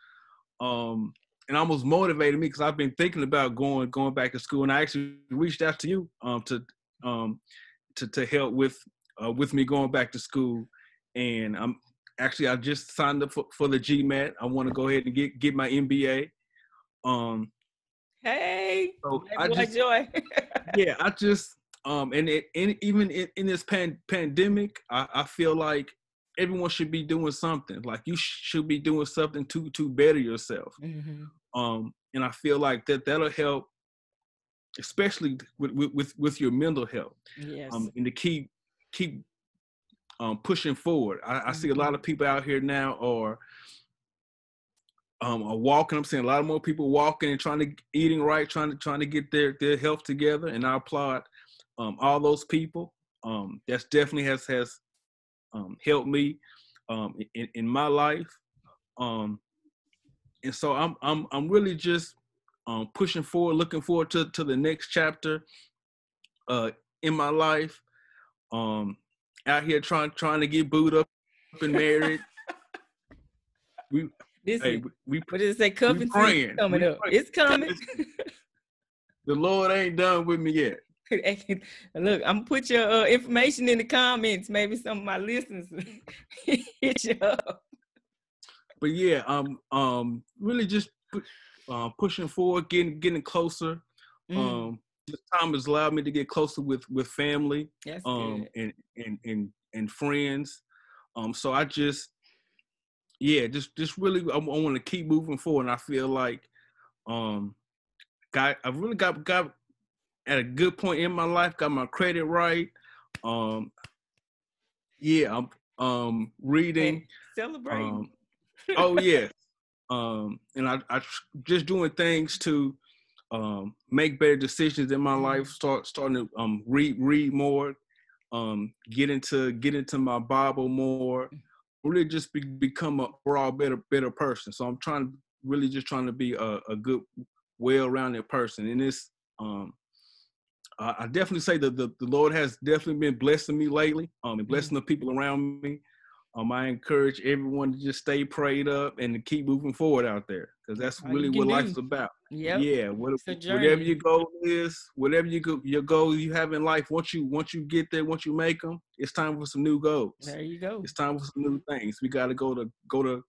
Speaker 2: um and almost motivated me because I've been thinking about going going back to school, and I actually reached out to you um to um to to help with uh, with me going back to school, and I'm actually I just signed up for, for the GMAT. I want to go ahead and get get my MBA. Um,
Speaker 1: hey, so I just, joy.
Speaker 2: yeah, I just um and it and even in, in this pan, pandemic, I, I feel like everyone should be doing something. Like you should be doing something to to better yourself. Mm-hmm. Um, and I feel like that that'll help, especially with with with your mental health.
Speaker 1: Yes. Um,
Speaker 2: and to keep keep um pushing forward. I, mm-hmm. I see a lot of mm-hmm. people out here now are um are walking. I'm seeing a lot more people walking and trying to eating right, trying to trying to get their their health together. And I applaud um all those people. Um, that's definitely has has um, helped me um, in, in my life. Um, and so I'm I'm I'm really just um, pushing forward, looking forward to to the next chapter uh, in my life. Um, out here trying trying to get booed up and married.
Speaker 1: we this hey, we, what does it say? Coming, coming up. It's coming.
Speaker 2: the Lord ain't done with me yet.
Speaker 1: Look, I'm gonna put your uh, information in the comments. Maybe some of my listeners hit you up.
Speaker 2: But yeah, um, um, really just uh, pushing forward, getting getting closer. Mm. Um, this time has allowed me to get closer with with family,
Speaker 1: That's um,
Speaker 2: good. and and and and friends. Um, so I just, yeah, just just really, I, I want to keep moving forward. And I feel like, um, got I've really got got at a good point in my life, got my credit right. Um, yeah, I'm um reading.
Speaker 1: Celebrating.
Speaker 2: Um, oh yeah, um, and I I just doing things to um make better decisions in my
Speaker 1: Mm-hmm.
Speaker 2: life. Start starting to um read read more, um get into get into my Bible more. Really just be, become a overall better better person. So I'm trying to really just trying to be a, a good well-rounded person. And it's um I I definitely say that the, the Lord has definitely been blessing me lately, um, and blessing the people around me. Um, I encourage everyone to just stay prayed up and to keep moving forward out there, because that's
Speaker 1: all
Speaker 2: really what
Speaker 1: do.
Speaker 2: life's about.
Speaker 1: Yep.
Speaker 2: Yeah, what, whatever your goal is, whatever you go, your goal you have in life, once you once you get there, once you make them, it's time for some new goals.
Speaker 1: There you go.
Speaker 2: It's time for some new things. We got to go to go to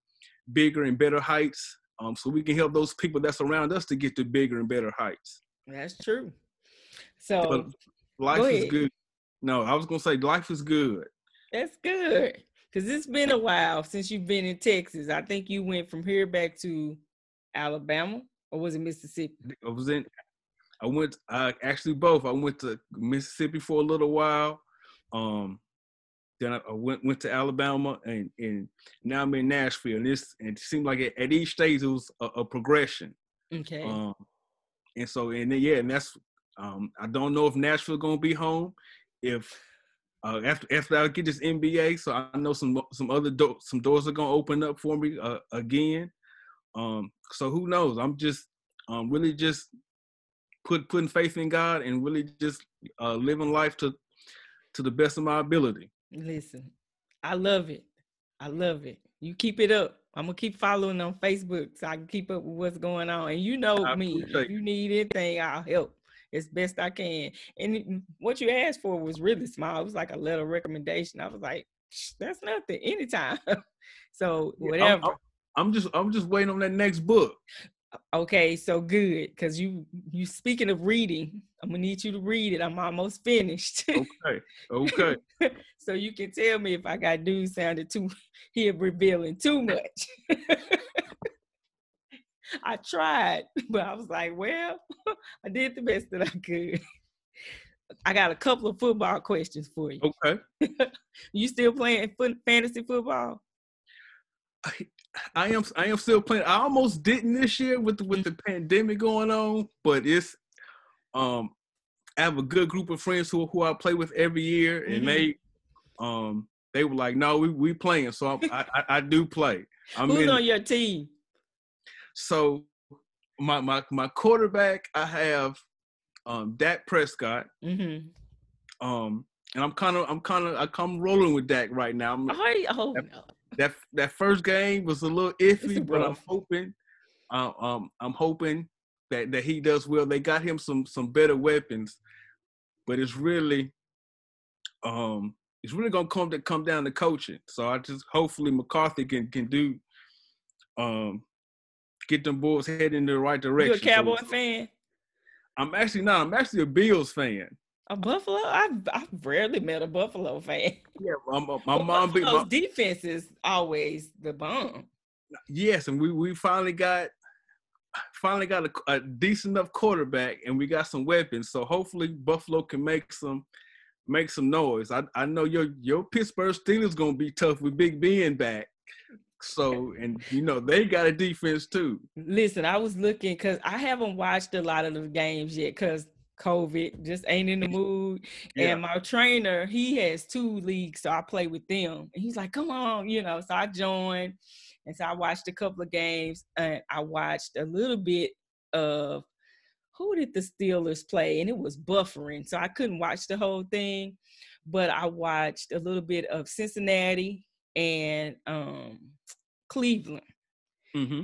Speaker 2: bigger and better heights, um, so we can help those people that's around us to get to bigger and better heights.
Speaker 1: That's true. So
Speaker 2: But life
Speaker 1: go
Speaker 2: is good. No, I was gonna say life is good.
Speaker 1: That's good. Cause it's been a while since you've been in Texas. I think you went from here back to Alabama, or was it Mississippi?
Speaker 2: I was in. I went. I actually both. I went to Mississippi for a little while. Um, then I, I went went to Alabama, and and now I'm in Nashville. And this and it seemed like at, at each stage it was a, a progression.
Speaker 1: Okay.
Speaker 2: Um, and so and then, yeah, and that's. Um, I don't know if Nashville gonna be home. If uh, after after I get this MBA, so I know some some other do- some doors are gonna open up for me uh, again. Um, so who knows? I'm just um, really just put putting faith in God and really just uh, living life to to the best of my ability.
Speaker 1: Listen, I love it. I love it. You keep it up. I'm gonna keep following on Facebook so I can keep up with what's going on. And you know
Speaker 2: I
Speaker 1: me. If you need anything, I'll help as best I can. And what you asked for was really small. It was like a little recommendation. I was like, that's nothing. Anytime. so whatever.
Speaker 2: I'm, I'm just I'm just waiting on that next book.
Speaker 1: Okay, so good. Cause you you speaking of reading, I'm gonna need you to read it. I'm almost finished.
Speaker 2: Okay, okay.
Speaker 1: so you can tell me if I got dude sounded too here revealing too much. I tried, but I was like, well, I did the best that I could. I got a couple of football questions for you.
Speaker 2: Okay.
Speaker 1: You still playing foot, fantasy football?
Speaker 2: I am I am still playing. I almost didn't this year with the, with the pandemic going on, but it's um I have a good group of friends who who I play with every year, and they um they were like, no, we we playing, so I, I I do play. I'm
Speaker 1: Who's
Speaker 2: in.
Speaker 1: on your team?
Speaker 2: So my my my quarterback, I have um Dak Prescott,
Speaker 1: Mm-hmm.
Speaker 2: um, and I'm kind of I'm kind of I come rolling with Dak right now. I'm,
Speaker 1: Oh, oh
Speaker 2: Yep.
Speaker 1: no.
Speaker 2: that that first game was a little iffy, but I'm hoping, uh, um, I'm hoping that that he does well. They got him some some better weapons, but it's really, um, it's really gonna come to come down to coaching. So I just hopefully McCarthy can can do, um, get them boys heading in the right direction.
Speaker 1: You a Cowboy
Speaker 2: So-
Speaker 1: fan?
Speaker 2: I'm actually not. I'm actually a Bills fan.
Speaker 1: A Buffalo? I've I've rarely met a Buffalo fan.
Speaker 2: Yeah, my, my, my
Speaker 1: But
Speaker 2: mom
Speaker 1: Buffalo's
Speaker 2: my,
Speaker 1: defense is always the bomb.
Speaker 2: yes, and we we finally got finally got a, a decent enough quarterback, and we got some weapons. So hopefully Buffalo can make some make some noise. I I know your your Pittsburgh Steelers gonna be tough with Big Ben back. So and you know they got a defense too.
Speaker 1: Listen, I was looking because I haven't watched a lot of the games yet because COVID just ain't in the mood.
Speaker 2: Yeah.
Speaker 1: And my trainer, he has two leagues, so I play with them. And he's like, "Come on," you know. So I joined, and so I watched a couple of games, and I watched a little bit of who did the Steelers play, and it was buffering, so I couldn't watch the whole thing. But I watched a little bit of Cincinnati and um, Cleveland.
Speaker 2: hmm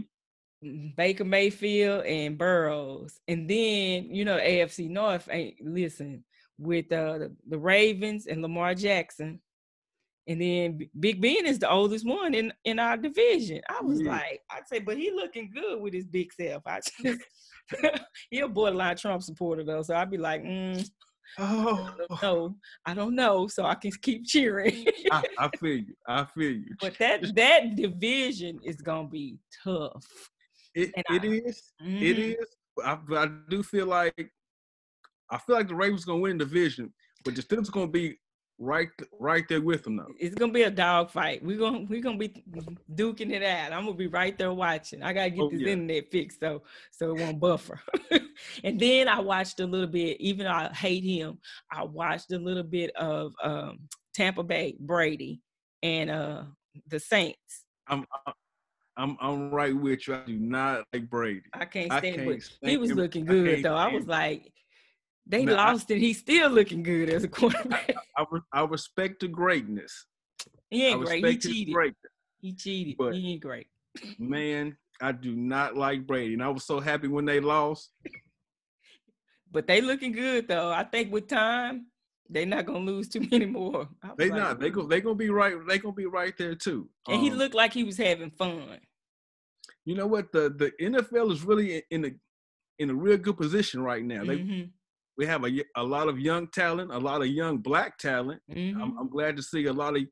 Speaker 1: Baker Mayfield and Burrows. And then, you know, AFC North ain't listen with uh, the, the Ravens and Lamar Jackson. And then Big Ben is the oldest one in, in our division. I was
Speaker 2: Yeah.
Speaker 1: like, I'd say, but he looking good with his big self. I just, he a borderline Trump supporter though. So I'd be like, mm,
Speaker 2: Oh,
Speaker 1: I don't know. I don't know. So I can keep cheering.
Speaker 2: I, I feel you. I feel you.
Speaker 1: but that that division is gonna be tough.
Speaker 2: It, it
Speaker 1: I-
Speaker 2: is. It
Speaker 1: Mhm.
Speaker 2: is. I, but I do feel like I feel like the Ravens gonna win the division, but the Steelers gonna be right right there with them though.
Speaker 1: It's gonna be a dog fight. We're gonna we're gonna be duking it out. I'm gonna be right there watching. I gotta get
Speaker 2: Oh,
Speaker 1: this
Speaker 2: yeah.
Speaker 1: internet fixed so so it won't buffer. and then I watched a little bit, even though I hate him, I watched a little bit of um Tampa Bay Brady and uh the Saints.
Speaker 2: I'm I'm I'm right with you. I do not like Brady.
Speaker 1: I can't
Speaker 2: I
Speaker 1: stand
Speaker 2: can't
Speaker 1: but he was
Speaker 2: him.
Speaker 1: looking good though. I was like, they
Speaker 2: I-
Speaker 1: lost and he's still looking good as a quarterback.
Speaker 2: I, re- I respect the greatness.
Speaker 1: he ain't great. He cheated.
Speaker 2: greatness.
Speaker 1: He cheated.
Speaker 2: But-
Speaker 1: he ain't great.
Speaker 2: Man, I do not like Brady, and I was so happy when they lost.
Speaker 1: But they looking good though. I think with time, they're not gonna lose too many more.
Speaker 2: They
Speaker 1: like,
Speaker 2: not. They go. They gonna be right. They gonna be right there too.
Speaker 1: and he
Speaker 2: Um,
Speaker 1: looked like he was having fun.
Speaker 2: You know what? The the NFL is really in- a in a real good position right now. They
Speaker 1: Mhm,
Speaker 2: we have a, a lot of young talent, a lot of young black talent.
Speaker 1: mhm.
Speaker 2: I'm, I'm glad to see a lot of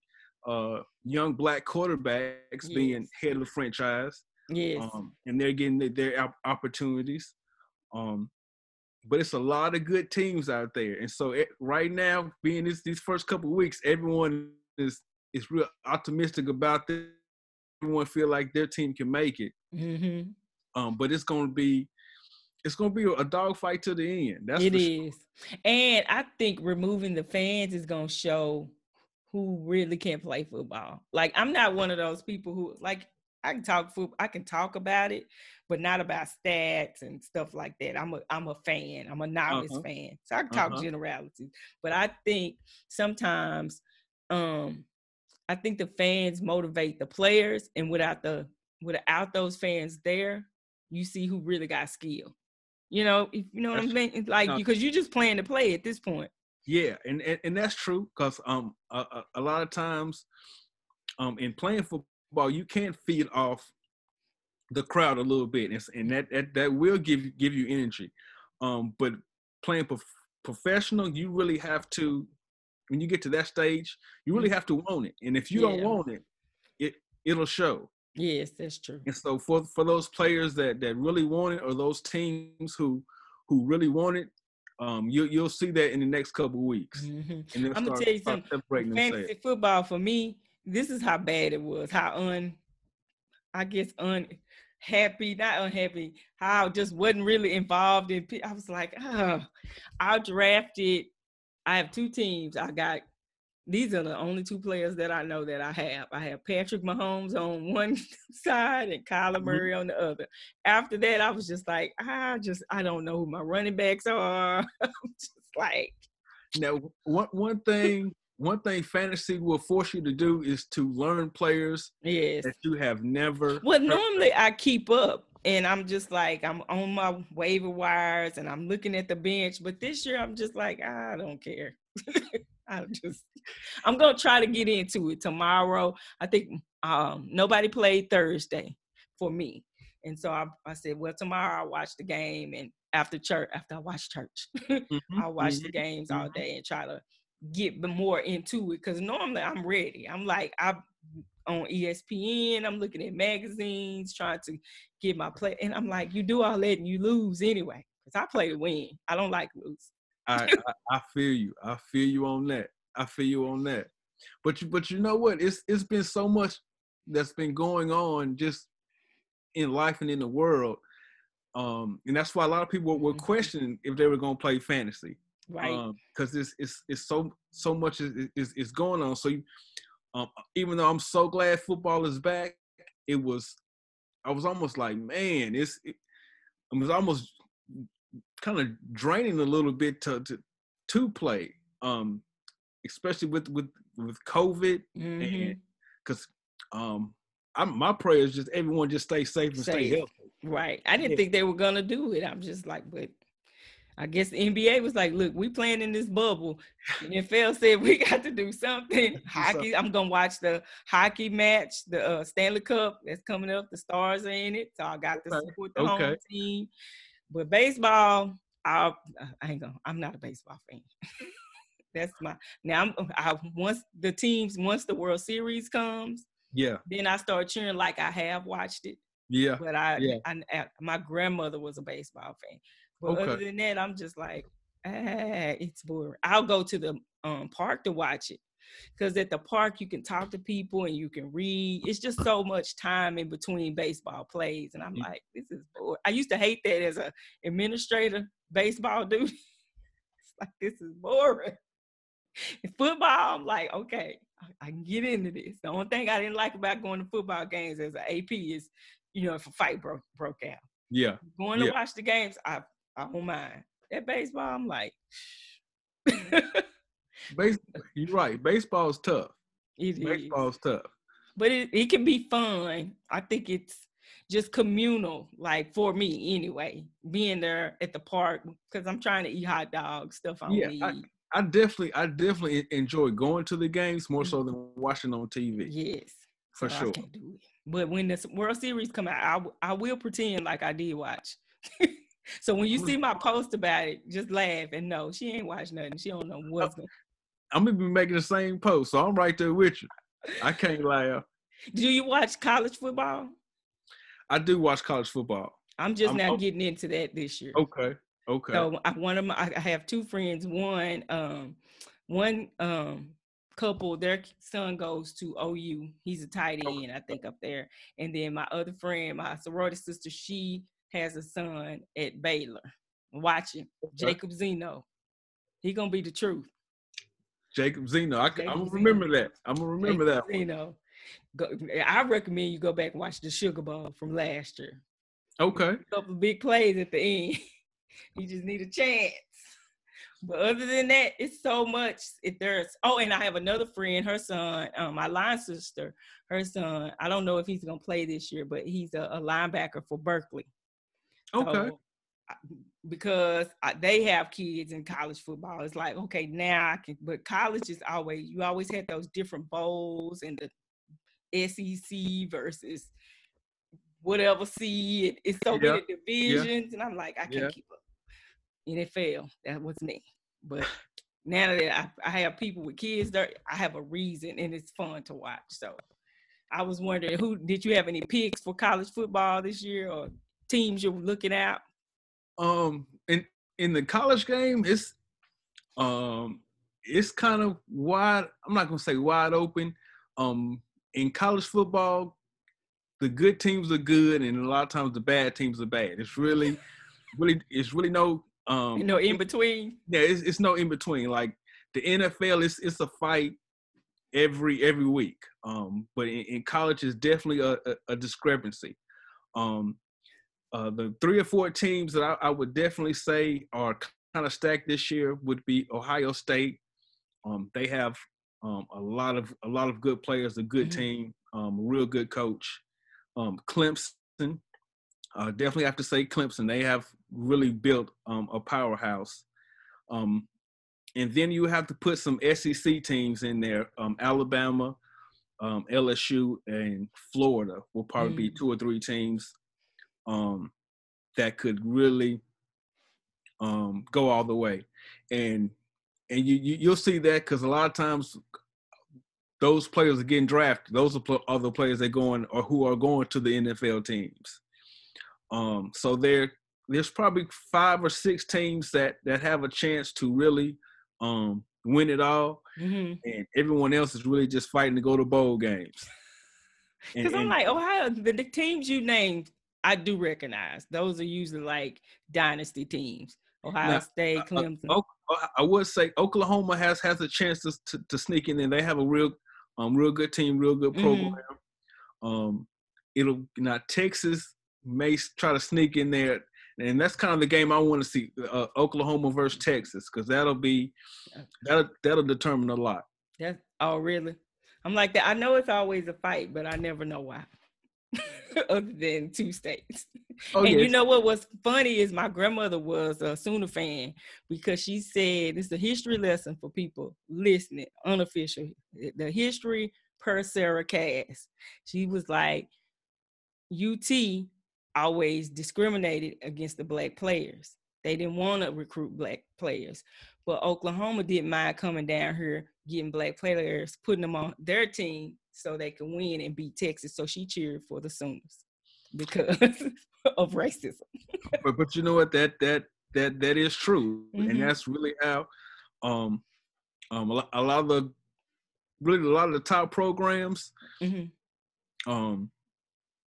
Speaker 2: uh, young black quarterbacks being head of the franchise,
Speaker 1: yes.
Speaker 2: um, and they're getting their, their op- opportunities. Um, but it's a lot of good teams out there, and so it, right now, being this these first couple of weeks, everyone is is real optimistic about this. Everyone feel like their team can make it,
Speaker 1: Mm-hmm.
Speaker 2: um, but it's going to be it's going to be a dogfight to the end. That's
Speaker 1: It
Speaker 2: sure.
Speaker 1: And I think removing the fans is gonna show who really can't play football. Like I'm not one of those people who like I can talk foot I can talk about it, but not about stats and stuff like that. I'm a I'm a fan. I'm a novice
Speaker 2: Uh-huh.
Speaker 1: fan. So I can talk
Speaker 2: Uh-huh.
Speaker 1: generalities. But I think sometimes um I think the fans motivate the players and without the without those fans there, you see who really got skill. You know, if you know what I'm
Speaker 2: That's-
Speaker 1: saying? Like
Speaker 2: no.
Speaker 1: because you're just playing to play at this point.
Speaker 2: Yeah, and and, and that's true because um a, a, a lot of times um in playing football you can't feed off the crowd a little bit and, and that, that that will give you give you energy. Um, but playing prof- professional, you really have to when you get to that stage, you really have to want it. And if you don't
Speaker 1: Yeah.
Speaker 2: want it, it it'll show.
Speaker 1: Yes, that's true.
Speaker 2: And so for for those players that that really want it, or those teams who who really want it, um, you you'll see that in the next couple of weeks.
Speaker 1: Mhm.
Speaker 2: And
Speaker 1: I'ma
Speaker 2: start,
Speaker 1: tell you something. Fantasy
Speaker 2: themselves.
Speaker 1: football for me, this is how bad it was. How un, I guess unhappy, not unhappy. How I just wasn't really involved in. I was like, oh, I drafted. I have two teams. I got. These are the only two players that I know that I have. I have Patrick Mahomes on one side and Kyler
Speaker 2: Mhm.
Speaker 1: Murray on the other. After that, I was just like, I just I don't know who my running backs are. I'm just like,
Speaker 2: Now, one one thing one thing fantasy will force you to do is to learn players
Speaker 1: yes.
Speaker 2: that you have never.
Speaker 1: Well, normally I keep up and I'm just like I'm on my waiver wires and I'm looking at the bench, but this year I'm just like I don't care. I just I'm gonna try to get into it tomorrow. I think um nobody played Thursday for me, and so I, I said, well, tomorrow I'll watch the game and after church, after I watch church,
Speaker 2: Mhm,
Speaker 1: I'll watch the
Speaker 2: mhm.
Speaker 1: games all
Speaker 2: mhm.
Speaker 1: day and try to get more into it because normally I'm ready. I'm like I'm on ESPN. I'm looking at magazines, trying to get my play, and I'm like, you do all that and you lose anyway. Because I play to win. I don't like lose.
Speaker 2: I, I I feel you. I feel you on that. I feel you on that. But you but you know what? It's it's been so much that's been going on just in life and in the world. Um, and that's why a lot of people were
Speaker 1: Mhm.
Speaker 2: questioning if they were gonna play fantasy.
Speaker 1: Right.
Speaker 2: because it's it's it's so so much is is, is going on. So you, um, even though I'm so glad football is back, it was I was almost like, man, it's it, it was almost kind of draining a little bit to to to play, um, especially with with with COVID
Speaker 1: Mhm.
Speaker 2: and because um, I'm my prayer is just everyone just stay safe and stay healthy.
Speaker 1: Right. I didn't
Speaker 2: Yeah.
Speaker 1: think they were gonna do it. I'm just like, but I guess the NBA was like, look, we playing in this bubble. And NFL said we got to do something. Hockey, I'm gonna watch the hockey match, the uh, Stanley Cup that's coming up. The stars are in it, so I got to support the home team. But baseball, I, I ain't gonna. I'm not a baseball fan. that's my now. I'm I once the teams once the World Series comes,
Speaker 2: Yeah,
Speaker 1: then I start cheering like I have watched it
Speaker 2: yeah.
Speaker 1: but I,
Speaker 2: Yeah.
Speaker 1: I, I- my grandmother was a baseball fan. But other than that, I'm just like ah, it's boring. I'll go to the um, park to watch it because at the park you can talk to people and you can read. It's just so much time in between baseball plays, and I'm
Speaker 2: Yeah.
Speaker 1: like, this is boring. I used to hate that as a administrator, baseball dude. it's like this is boring. In football, I'm like, okay, I, I can get into this. The only thing I didn't like about going to football games as an AP is, you know, if a fight broke broke out.
Speaker 2: Yeah.
Speaker 1: Going to
Speaker 2: Yeah.
Speaker 1: watch the games, I I don't mind. At baseball, I'm like,
Speaker 2: Base, you're right. Baseball's tough.
Speaker 1: it is.
Speaker 2: Baseball's tough.
Speaker 1: but it, it can be fun. I think it's just communal, like for me anyway, being there at the park because I'm trying to eat hot dogs, stuff I don't
Speaker 2: Yeah. I- I definitely, I definitely enjoy going to the games more so than watching on TV.
Speaker 1: yes,
Speaker 2: For
Speaker 1: so
Speaker 2: sure.
Speaker 1: can't do it. But when the World Series come out, I, I will pretend like I did watch. so when you see my post about it, just laugh and know she ain't watched nothing. She don't know what's going.
Speaker 2: I'm gonna be making the same post, so I'm right there with you. I can't laugh.
Speaker 1: Do you watch college football?
Speaker 2: I do watch college football.
Speaker 1: I'm just
Speaker 2: I'm-
Speaker 1: now getting into that this year.
Speaker 2: Okay. Okay.
Speaker 1: So I, one of my, I have two friends. One, um, one um couple, their son goes to OU. He's a tight
Speaker 2: Okay.
Speaker 1: end, I think, up there. And then my other friend, my sorority sister, she has a son at Baylor. Watching
Speaker 2: Okay.
Speaker 1: Jacob Zeno. He gonna be the truth.
Speaker 2: Jacob Zeno. I, am gonna
Speaker 1: Zeno.
Speaker 2: remember that. I'm gonna remember that.
Speaker 1: Zeno. Go, I recommend you go back and watch the Sugar Bowl from last year.
Speaker 2: Okay.
Speaker 1: a couple big plays at the end. you just need a chance. But other than that, it's so much. If there's oh, and I have another friend, her son, um, my line sister, her son. I don't know if he's gonna play this year, but he's a, a linebacker for Berkeley.
Speaker 2: Okay.
Speaker 1: So, because I, they have kids in college football, it's like okay, now I can. But college is always you always had those different bowls and the SEC versus whatever seed. It's so
Speaker 2: Yeah,
Speaker 1: many divisions, and I'm like, I can't
Speaker 2: Yeah.
Speaker 1: keep up. NFL, that was me. But now that I, I have people with kids there, I have a reason, and it's fun to watch. So I was wondering, who did you have any picks for college football this year, or teams you're looking at?
Speaker 2: Um, in in the college game, it's um, it's kind of wide. I'm not gonna say wide open. Um, in college football, the good teams are good, and a lot of times the bad teams are bad. It's really, really, it's really no um,
Speaker 1: You know, in between.
Speaker 2: yeah, it's, it's no in between. Like the NFL, it's it's a fight every every week. Um, but in, in college, it's definitely a, a, a discrepancy. Um, uh, the three or four teams that I, I would definitely say are kind of stacked this year would be Ohio State. Um, they have um, a lot of a lot of good players, a good
Speaker 1: Mhm.
Speaker 2: team, um, a real good coach. Um, Clemson, uh, definitely have to say Clemson. They have really built um, a powerhouse. Um, and then you have to put some SEC teams in there. Um, Alabama, um, LSU, and Florida will probably be
Speaker 1: Mm.
Speaker 2: two or three teams um, that could really um, go all the way. And and you, you you'll see that because a lot of times those players are getting drafted. Those are pl- other players that going or who are going to the NFL teams. Um, so there, there's probably five or six teams that that have a chance to really um, win it all,
Speaker 1: hmm
Speaker 2: and everyone else is really just fighting to go to bowl games.
Speaker 1: Because I'm like, Ohio, the, the teams you named, I do recognize. Those are usually like dynasty teams. Ohio
Speaker 2: Now,
Speaker 1: State,
Speaker 2: uh,
Speaker 1: Clemson.
Speaker 2: O- I- I would say Oklahoma has has a chance to to, to sneak in there. They have a real um real good team, real good
Speaker 1: Mhm.
Speaker 2: program. Um, it'll now Texas may try to sneak in there, and that's kind of the game I want to see: uh, Oklahoma versus Texas, because that'll be that'll that'll determine a lot.
Speaker 1: That's oh really? I'm like that. I know it's always a fight, but I never know why. Other than two states.
Speaker 2: Oh
Speaker 1: and
Speaker 2: yeah,
Speaker 1: you know what was funny is my grandmother was a Sooner fan because she said it's a history lesson for people listening, unofficial. The history per Sarah Cass. She was like, UT always discriminated against the black players. They didn't want to recruit black players. But Oklahoma didn't mind coming down here, getting black players, putting them on their team so they can win and beat Texas. So she cheered for the Sooners because of racism.
Speaker 2: but but you know what? That that that that is true,
Speaker 1: Mhm.
Speaker 2: and that's really how um um a, lo- a lot of the really a lot of the top programs
Speaker 1: Mhm.
Speaker 2: um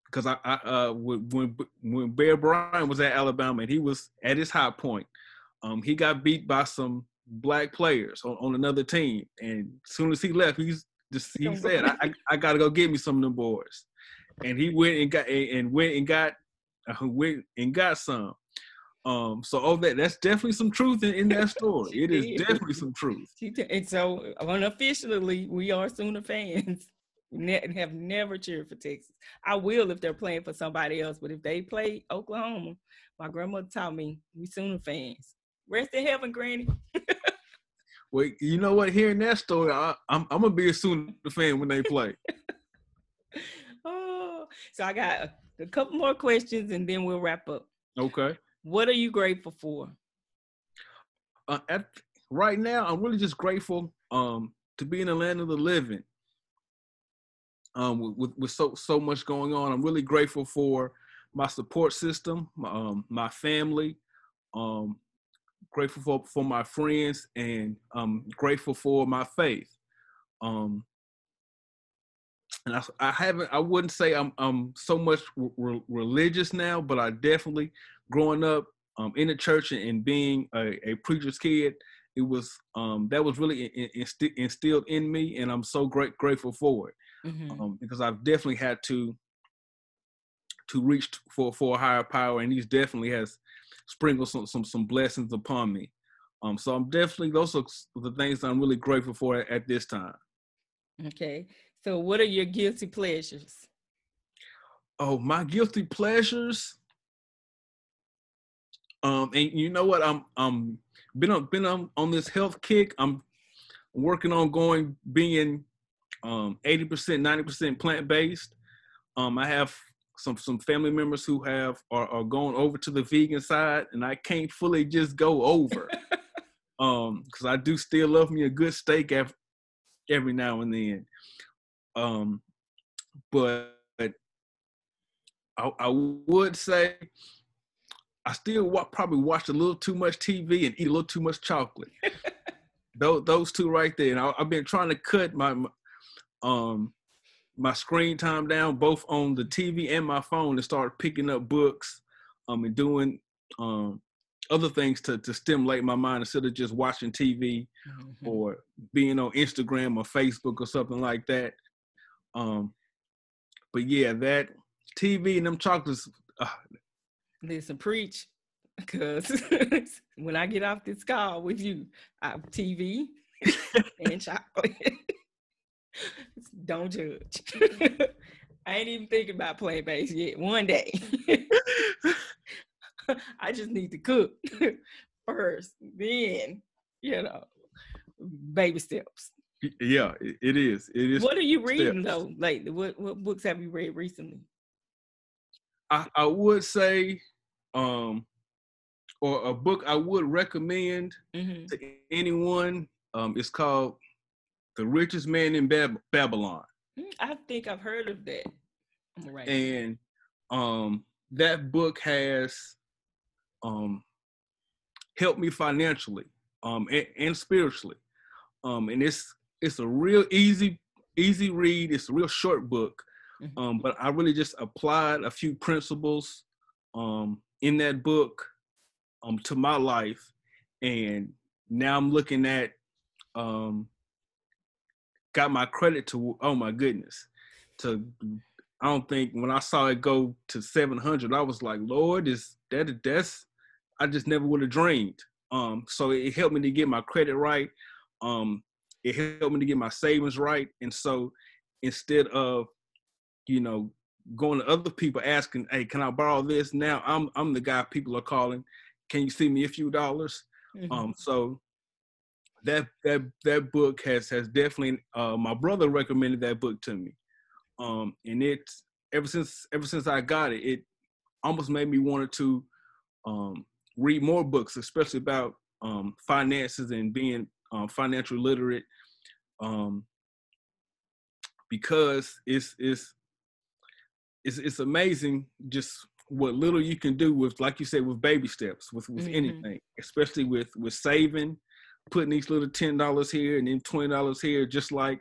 Speaker 2: because I, I uh when when when Bear Bryant was at Alabama and he was at his high point, um he got beat by some black players on, on another team, and as soon as he left, he's just he said I, I gotta go get me some of them boys, and he went and got and went and got uh, went and got some. Um, so oh, that that's definitely some truth in, in that story. It is definitely some truth.
Speaker 1: And so unofficially, we are Sooner fans. Ne- have never cheered for Texas. I will if they're playing for somebody else, but if they play Oklahoma, my grandmother taught me we Sooner fans. Rest in heaven, Granny.
Speaker 2: Well, you know what? Hearing that story, I, I'm I'm gonna be a Sooner fan when they play.
Speaker 1: Oh, so I got a, a couple more questions and then we'll wrap up.
Speaker 2: Okay.
Speaker 1: What are you grateful for?
Speaker 2: uh, at right now, I'm really just grateful um to be in the land of the living. Um, with, with with so so much going on, I'm really grateful for my support system, my, um, my family, um, grateful for for my friends, and um, grateful for my faith. Um, and I, I haven't, I wouldn't say I'm I'm so much re- religious now, but I definitely growing up um, in the church and, being a, a preacher's kid, it was um, that was really in, in, insti- instilled in me, and I'm so great grateful for it
Speaker 1: Mhm.
Speaker 2: um, because I've definitely had to to reach for for a higher power, and He's definitely has sprinkled some some some blessings upon me. Um, so I'm definitely those are the things I'm really grateful for at, at this time.
Speaker 1: Okay. So what are your guilty pleasures?
Speaker 2: Oh, my guilty pleasures. Um, and you know what? I'm um been on been on on this health kick. I'm working on going being um 80%, 90% plant based. Um, I have some some family members who have are, are going over to the vegan side, and I can't fully just go over. um, because I do still love me a good steak every every now and then. Um, but I, I would say I still wa- probably watch a little too much TV and eat a little too much chocolate. those, those two right there. And I, I've been trying to cut my, my um my screen time down both on the TV and my phone and start picking up books um and doing um other things to to stimulate my mind instead of just watching TV
Speaker 1: Mhm.
Speaker 2: or being on Instagram or Facebook or something like that. Um, but yeah, that TV and them chocolates. Uh,
Speaker 1: Listen, preach, because when I get off this call with you, I have TV and chocolate. Don't judge. I ain't even thinking about playing bass yet. One day, I just need to cook first, then you know, baby steps.
Speaker 2: yeah, it, is. It is.
Speaker 1: What are you reading
Speaker 2: steps.
Speaker 1: though? Like, what what books have you read recently?
Speaker 2: I, I would say, um, or a book I would recommend
Speaker 1: hmm
Speaker 2: to anyone. Um, it's called "The Richest Man in Bab- Babylon."
Speaker 1: I think I've heard of that. I'm gonna write it
Speaker 2: and um that book has um helped me financially um and, and spiritually um and it's it's a real easy easy read it's a real short book
Speaker 1: Mhm.
Speaker 2: um but i really just applied a few principles um in that book um to my life and now i'm looking at um got my credit to oh my goodness to I don't think when I saw it go to 700, I was like, Lord, is that that's I just never would have dreamed. Um, so it helped me to get my credit right. Um, it helped me to get my savings right. And so instead of, you know, going to other people asking, "Hey, can I borrow this?" Now I'm I'm the guy people are calling. Can you see me a few dollars?
Speaker 1: Mhm.
Speaker 2: Um, so that that that book has has definitely uh, my brother recommended that book to me, um, and it's ever since ever since I got it, it almost made me wanted to um, read more books, especially about um, finances and being um, financial literate, um, because it's it's it's it's amazing just what little you can do with, like you said, with baby steps, with with
Speaker 1: Mhm.
Speaker 2: anything, especially with with saving, putting these little ten dollars here and then twenty dollars here, just like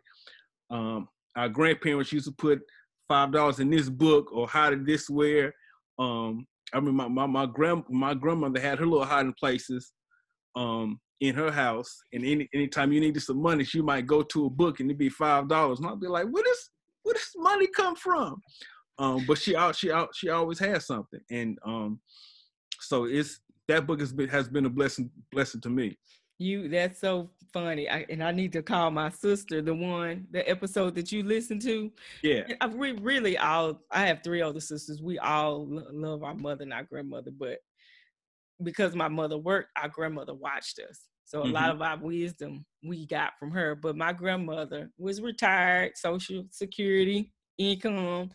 Speaker 2: um, our grandparents used to put five dollars in this book or how to this wear. Um, I mean, my my my grand my grandmother had her little hiding places um, in her house, and any anytime you needed some money, she might go to a book and it'd be five dollars, and I'd be like, "Where does where does money come from?" Um, but she out she out she always has something, and um, so it's that book has been has been a blessing blessing to me.
Speaker 1: You that's so funny. I, and I need to call my sister, the one, the episode that you listened to.
Speaker 2: Yeah,
Speaker 1: I we really all I have three older sisters. We all lo- love our mother and our grandmother, but because my mother worked, our grandmother watched us. So a lot
Speaker 2: Mhm.
Speaker 1: of our wisdom we got from her. But my grandmother was retired, social security, income.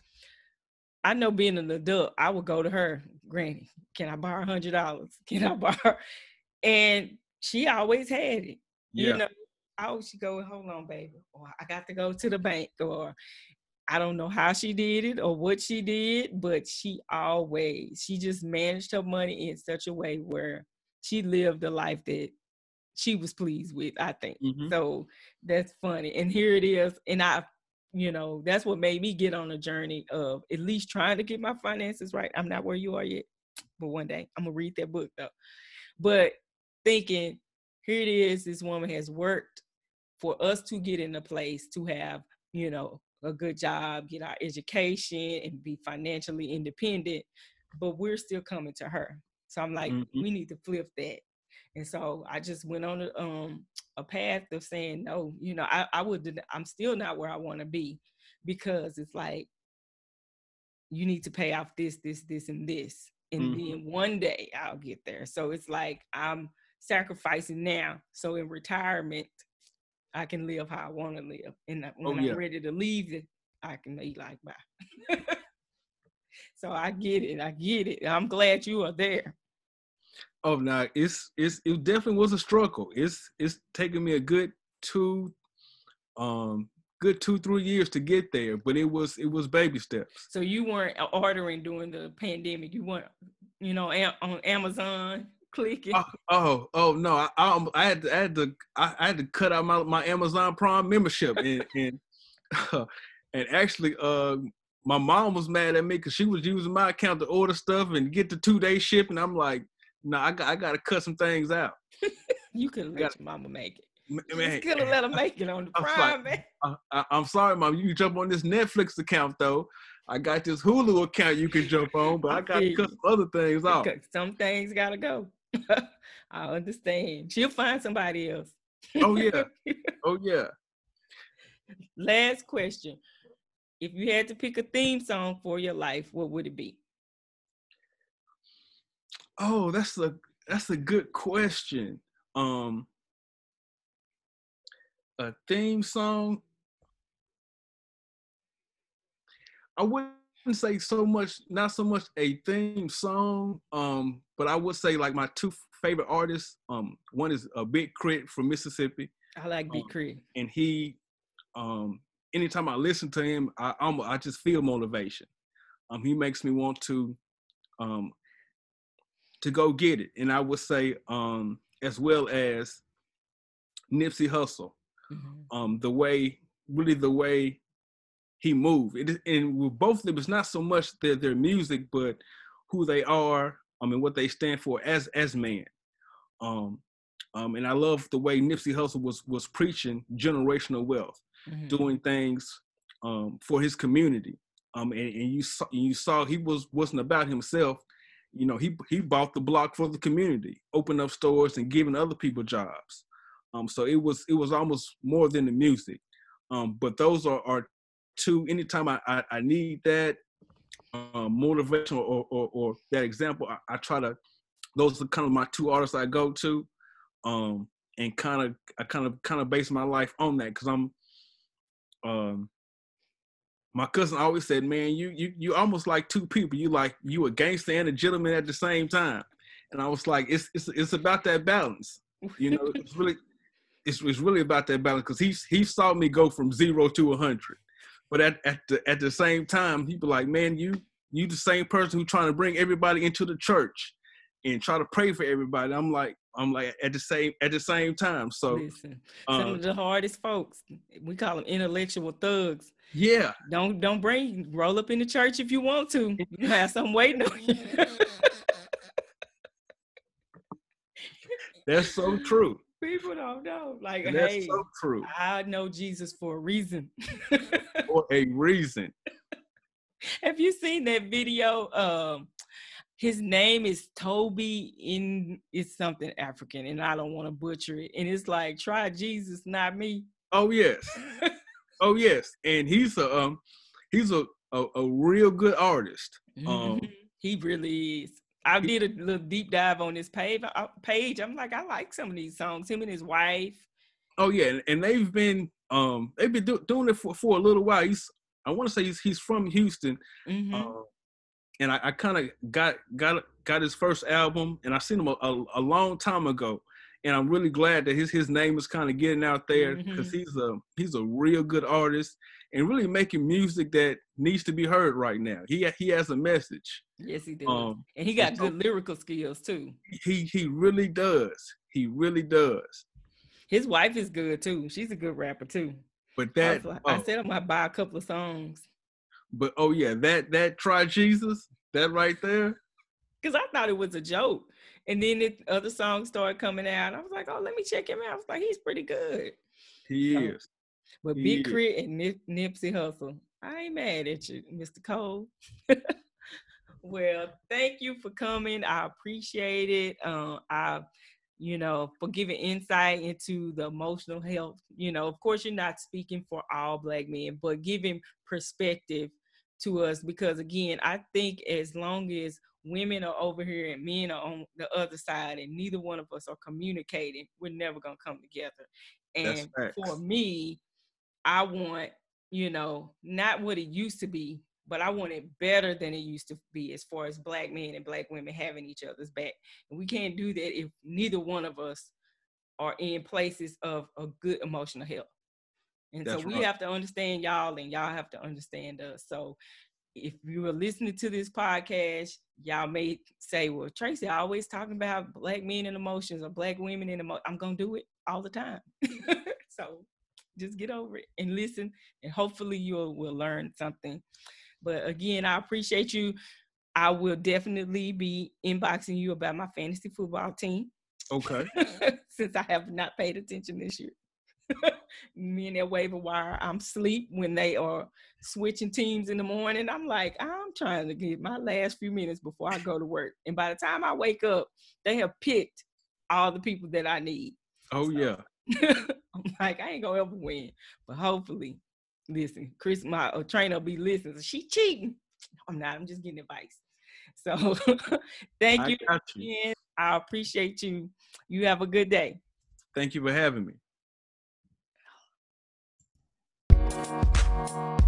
Speaker 1: I know being an adult, I would go to her, Granny, can I borrow a hundred dollars? Can I borrow? And she always had it.
Speaker 2: yeah,
Speaker 1: You know, I always go, hold on, baby, or I got to go to the bank, or I don't know how she did it or what she did, but she always, she just managed her money in such a way where she lived a life that she was pleased with, I think.
Speaker 2: Mhm.
Speaker 1: So that's funny. And here it is. And I, you know, that's what made me get on a journey of at least trying to get my finances right. I'm not where you are yet, but one day I'm going to read that book though. But thinking, here it is, this woman has worked for us to get in a place to have, you know, a good job, get our education, and be financially independent. But we're still coming to her. So I'm like,
Speaker 2: Mhm.
Speaker 1: we need to flip that. And so I just went on a, um, a path of saying, no, you know, I, I would, I'm still not where I want to be because it's like, you need to pay off this, this, this, and this. And
Speaker 2: Mhm.
Speaker 1: then one day I'll get there. So it's like I'm sacrificing now. So in retirement, I can live how I want to live. And when
Speaker 2: Oh, yeah.
Speaker 1: I'm ready to leave it, I can be like, bye. so I get it. I get it. I'm glad you are there.
Speaker 2: Oh no, it's it's it definitely was a struggle. It's it's taken me a good two, um, good two three years to get there, but it was it was baby steps.
Speaker 1: So you weren't ordering during the pandemic. You weren't, you know, on Amazon clicking.
Speaker 2: Oh oh, oh no, I, I I had to I had to I, I had to cut out my, my Amazon Prime membership and and and actually uh my mom was mad at me because she was using my account to order stuff and get the two day shipping. I'm like, no, I got I got to cut some things out.
Speaker 1: you could let your mama make it. You could have let her make it on the
Speaker 2: I'm
Speaker 1: prime, man.
Speaker 2: I, I, I'm sorry, mom. You can jump on this Netflix account though. I got this Hulu account you can jump on, but I got to cut some other things off.
Speaker 1: Some things gotta go. I understand. She'll find somebody else.
Speaker 2: Oh yeah, oh yeah.
Speaker 1: Last question. If you had to pick a theme song for your life, what would it be?
Speaker 2: Oh, that's a that's a good question. Um, a theme song. I wouldn't say so much, not so much a theme song, um, but I would say like my two favorite artists. Um, one is a Big K.R.I.T. from Mississippi.
Speaker 1: I like Big
Speaker 2: Um,
Speaker 1: Crit.
Speaker 2: and he um anytime I listen to him, I I'm, I just feel motivation. Um, he makes me want to um to go get it, and I would say um as well as Nipsey Hussle,
Speaker 1: Mhm.
Speaker 2: um the way really the way he moved, it, and with both of them, it's not so much their their music, but who they are. I mean, what they stand for as as man. Um, um, and I love the way Nipsey Hussle was was preaching generational wealth
Speaker 1: Mhm.
Speaker 2: doing things um, for his community. Um, and, and you saw you saw he was wasn't about himself. You know, he he bought the block for the community, opened up stores and giving other people jobs. Um, so it was it was almost more than the music. Um, but those are, are two. Anytime I, I, I need that um, motivation or, or or that example, I, I try to. Those are kind of my two artists I go to, um, and kind of I kind of kind of base my life on that because I'm um my cousin always said, "Man, you you you almost like two people. You like you a gangster and a gentleman at the same time." And I was like, "It's it's it's about that balance, you know. It's really it's it's really about that balance because he he saw me go from zero to a hundred, but at at the at the same time, he be like, "Man, you you the same person who trying to bring everybody into the church and try to pray for everybody. I'm like, I'm like at the same at the same time. So
Speaker 1: Listen, some
Speaker 2: um,
Speaker 1: of the hardest folks, we call them intellectual thugs.
Speaker 2: yeah,
Speaker 1: Don't don't bring roll up in the church if you want to. You have some waiting on you.
Speaker 2: that's so true.
Speaker 1: People don't know. Like,
Speaker 2: That's
Speaker 1: hey,
Speaker 2: so true.
Speaker 1: I know Jesus for a reason.
Speaker 2: For a reason.
Speaker 1: Have you seen that video? Um, his name is Tobe in it's something African, and I don't want to butcher it. And it's like, try Jesus, not me.
Speaker 2: Oh yes. Oh yes. And he's a um he's a a, a real good artist. Um
Speaker 1: Mhm. he really is. I did a little deep dive on this page. uh, Page. I'm like, I like some of these songs. Him and his wife.
Speaker 2: Oh yeah, and, they've been um they've been do, doing it for, for a little while. He's I want to say he's he's from Houston,
Speaker 1: Mhm.
Speaker 2: uh, and I, I kind of got got got his first album, and I seen him a, a, a long time ago, and I'm really glad that his his name is kind of getting out there because
Speaker 1: Mhm.
Speaker 2: he's a he's a real good artist and really making music that needs to be heard right now. He he has a message.
Speaker 1: yes, he does,
Speaker 2: Um,
Speaker 1: and he got
Speaker 2: and so-
Speaker 1: good lyrical skills too.
Speaker 2: he he really does. He really does.
Speaker 1: His wife is good too. She's a good rapper too.
Speaker 2: But that
Speaker 1: I, like,
Speaker 2: oh,
Speaker 1: I said I might buy a couple of songs
Speaker 2: but oh yeah, that that try Jesus, that right there.
Speaker 1: because I thought it was a joke. And then the other songs started coming out. I was like, oh, let me check him out. I was like, he's pretty good.
Speaker 2: He
Speaker 1: So-
Speaker 2: is.
Speaker 1: But
Speaker 2: He
Speaker 1: Big
Speaker 2: is.
Speaker 1: K.R.I.T. and Nip- Nipsey Hussle, I ain't mad at you, Mr. Cole. well, thank you for coming. I appreciate it. Uh, I, you know, for giving insight into the emotional health. You know, of course, you're not speaking for all Black men, but giving perspective to us because, again, I think as long as women are over here and men are on the other side, and neither one of us are communicating, we're never gonna come together. And for me, I want, you know, not what it used to be, but I want it better than it used to be as far as black men and black women having each other's back. And we can't do that if neither one of us are in places of a good emotional health. And
Speaker 2: That's
Speaker 1: so we
Speaker 2: right.
Speaker 1: have to understand y'all and y'all have to understand us. So if you were listening to this podcast, y'all may say, well, Tracy always talking about black men and emotions or black women and emotions. I'm to do it all the time. so just get over it and listen, and hopefully you will learn something. But again, I appreciate you. I will definitely be inboxing you about my fantasy football team
Speaker 2: Okay.
Speaker 1: since I have not paid attention this year. Me and that waiver wire, I'm sleep when they are switching teams in the morning. I'm like, I'm trying to get my last few minutes before I go to work. And by the time I wake up, they have picked all the people that I need.
Speaker 2: Oh
Speaker 1: So-
Speaker 2: yeah.
Speaker 1: I'm like, I ain't gonna ever win, but hopefully, listen, Chris, my uh, trainer will be listening. So she cheating. I'm not. I'm just getting advice. So, thank
Speaker 2: I
Speaker 1: you
Speaker 2: you.
Speaker 1: I appreciate you. You have a good day.
Speaker 2: Thank you for having me. We'll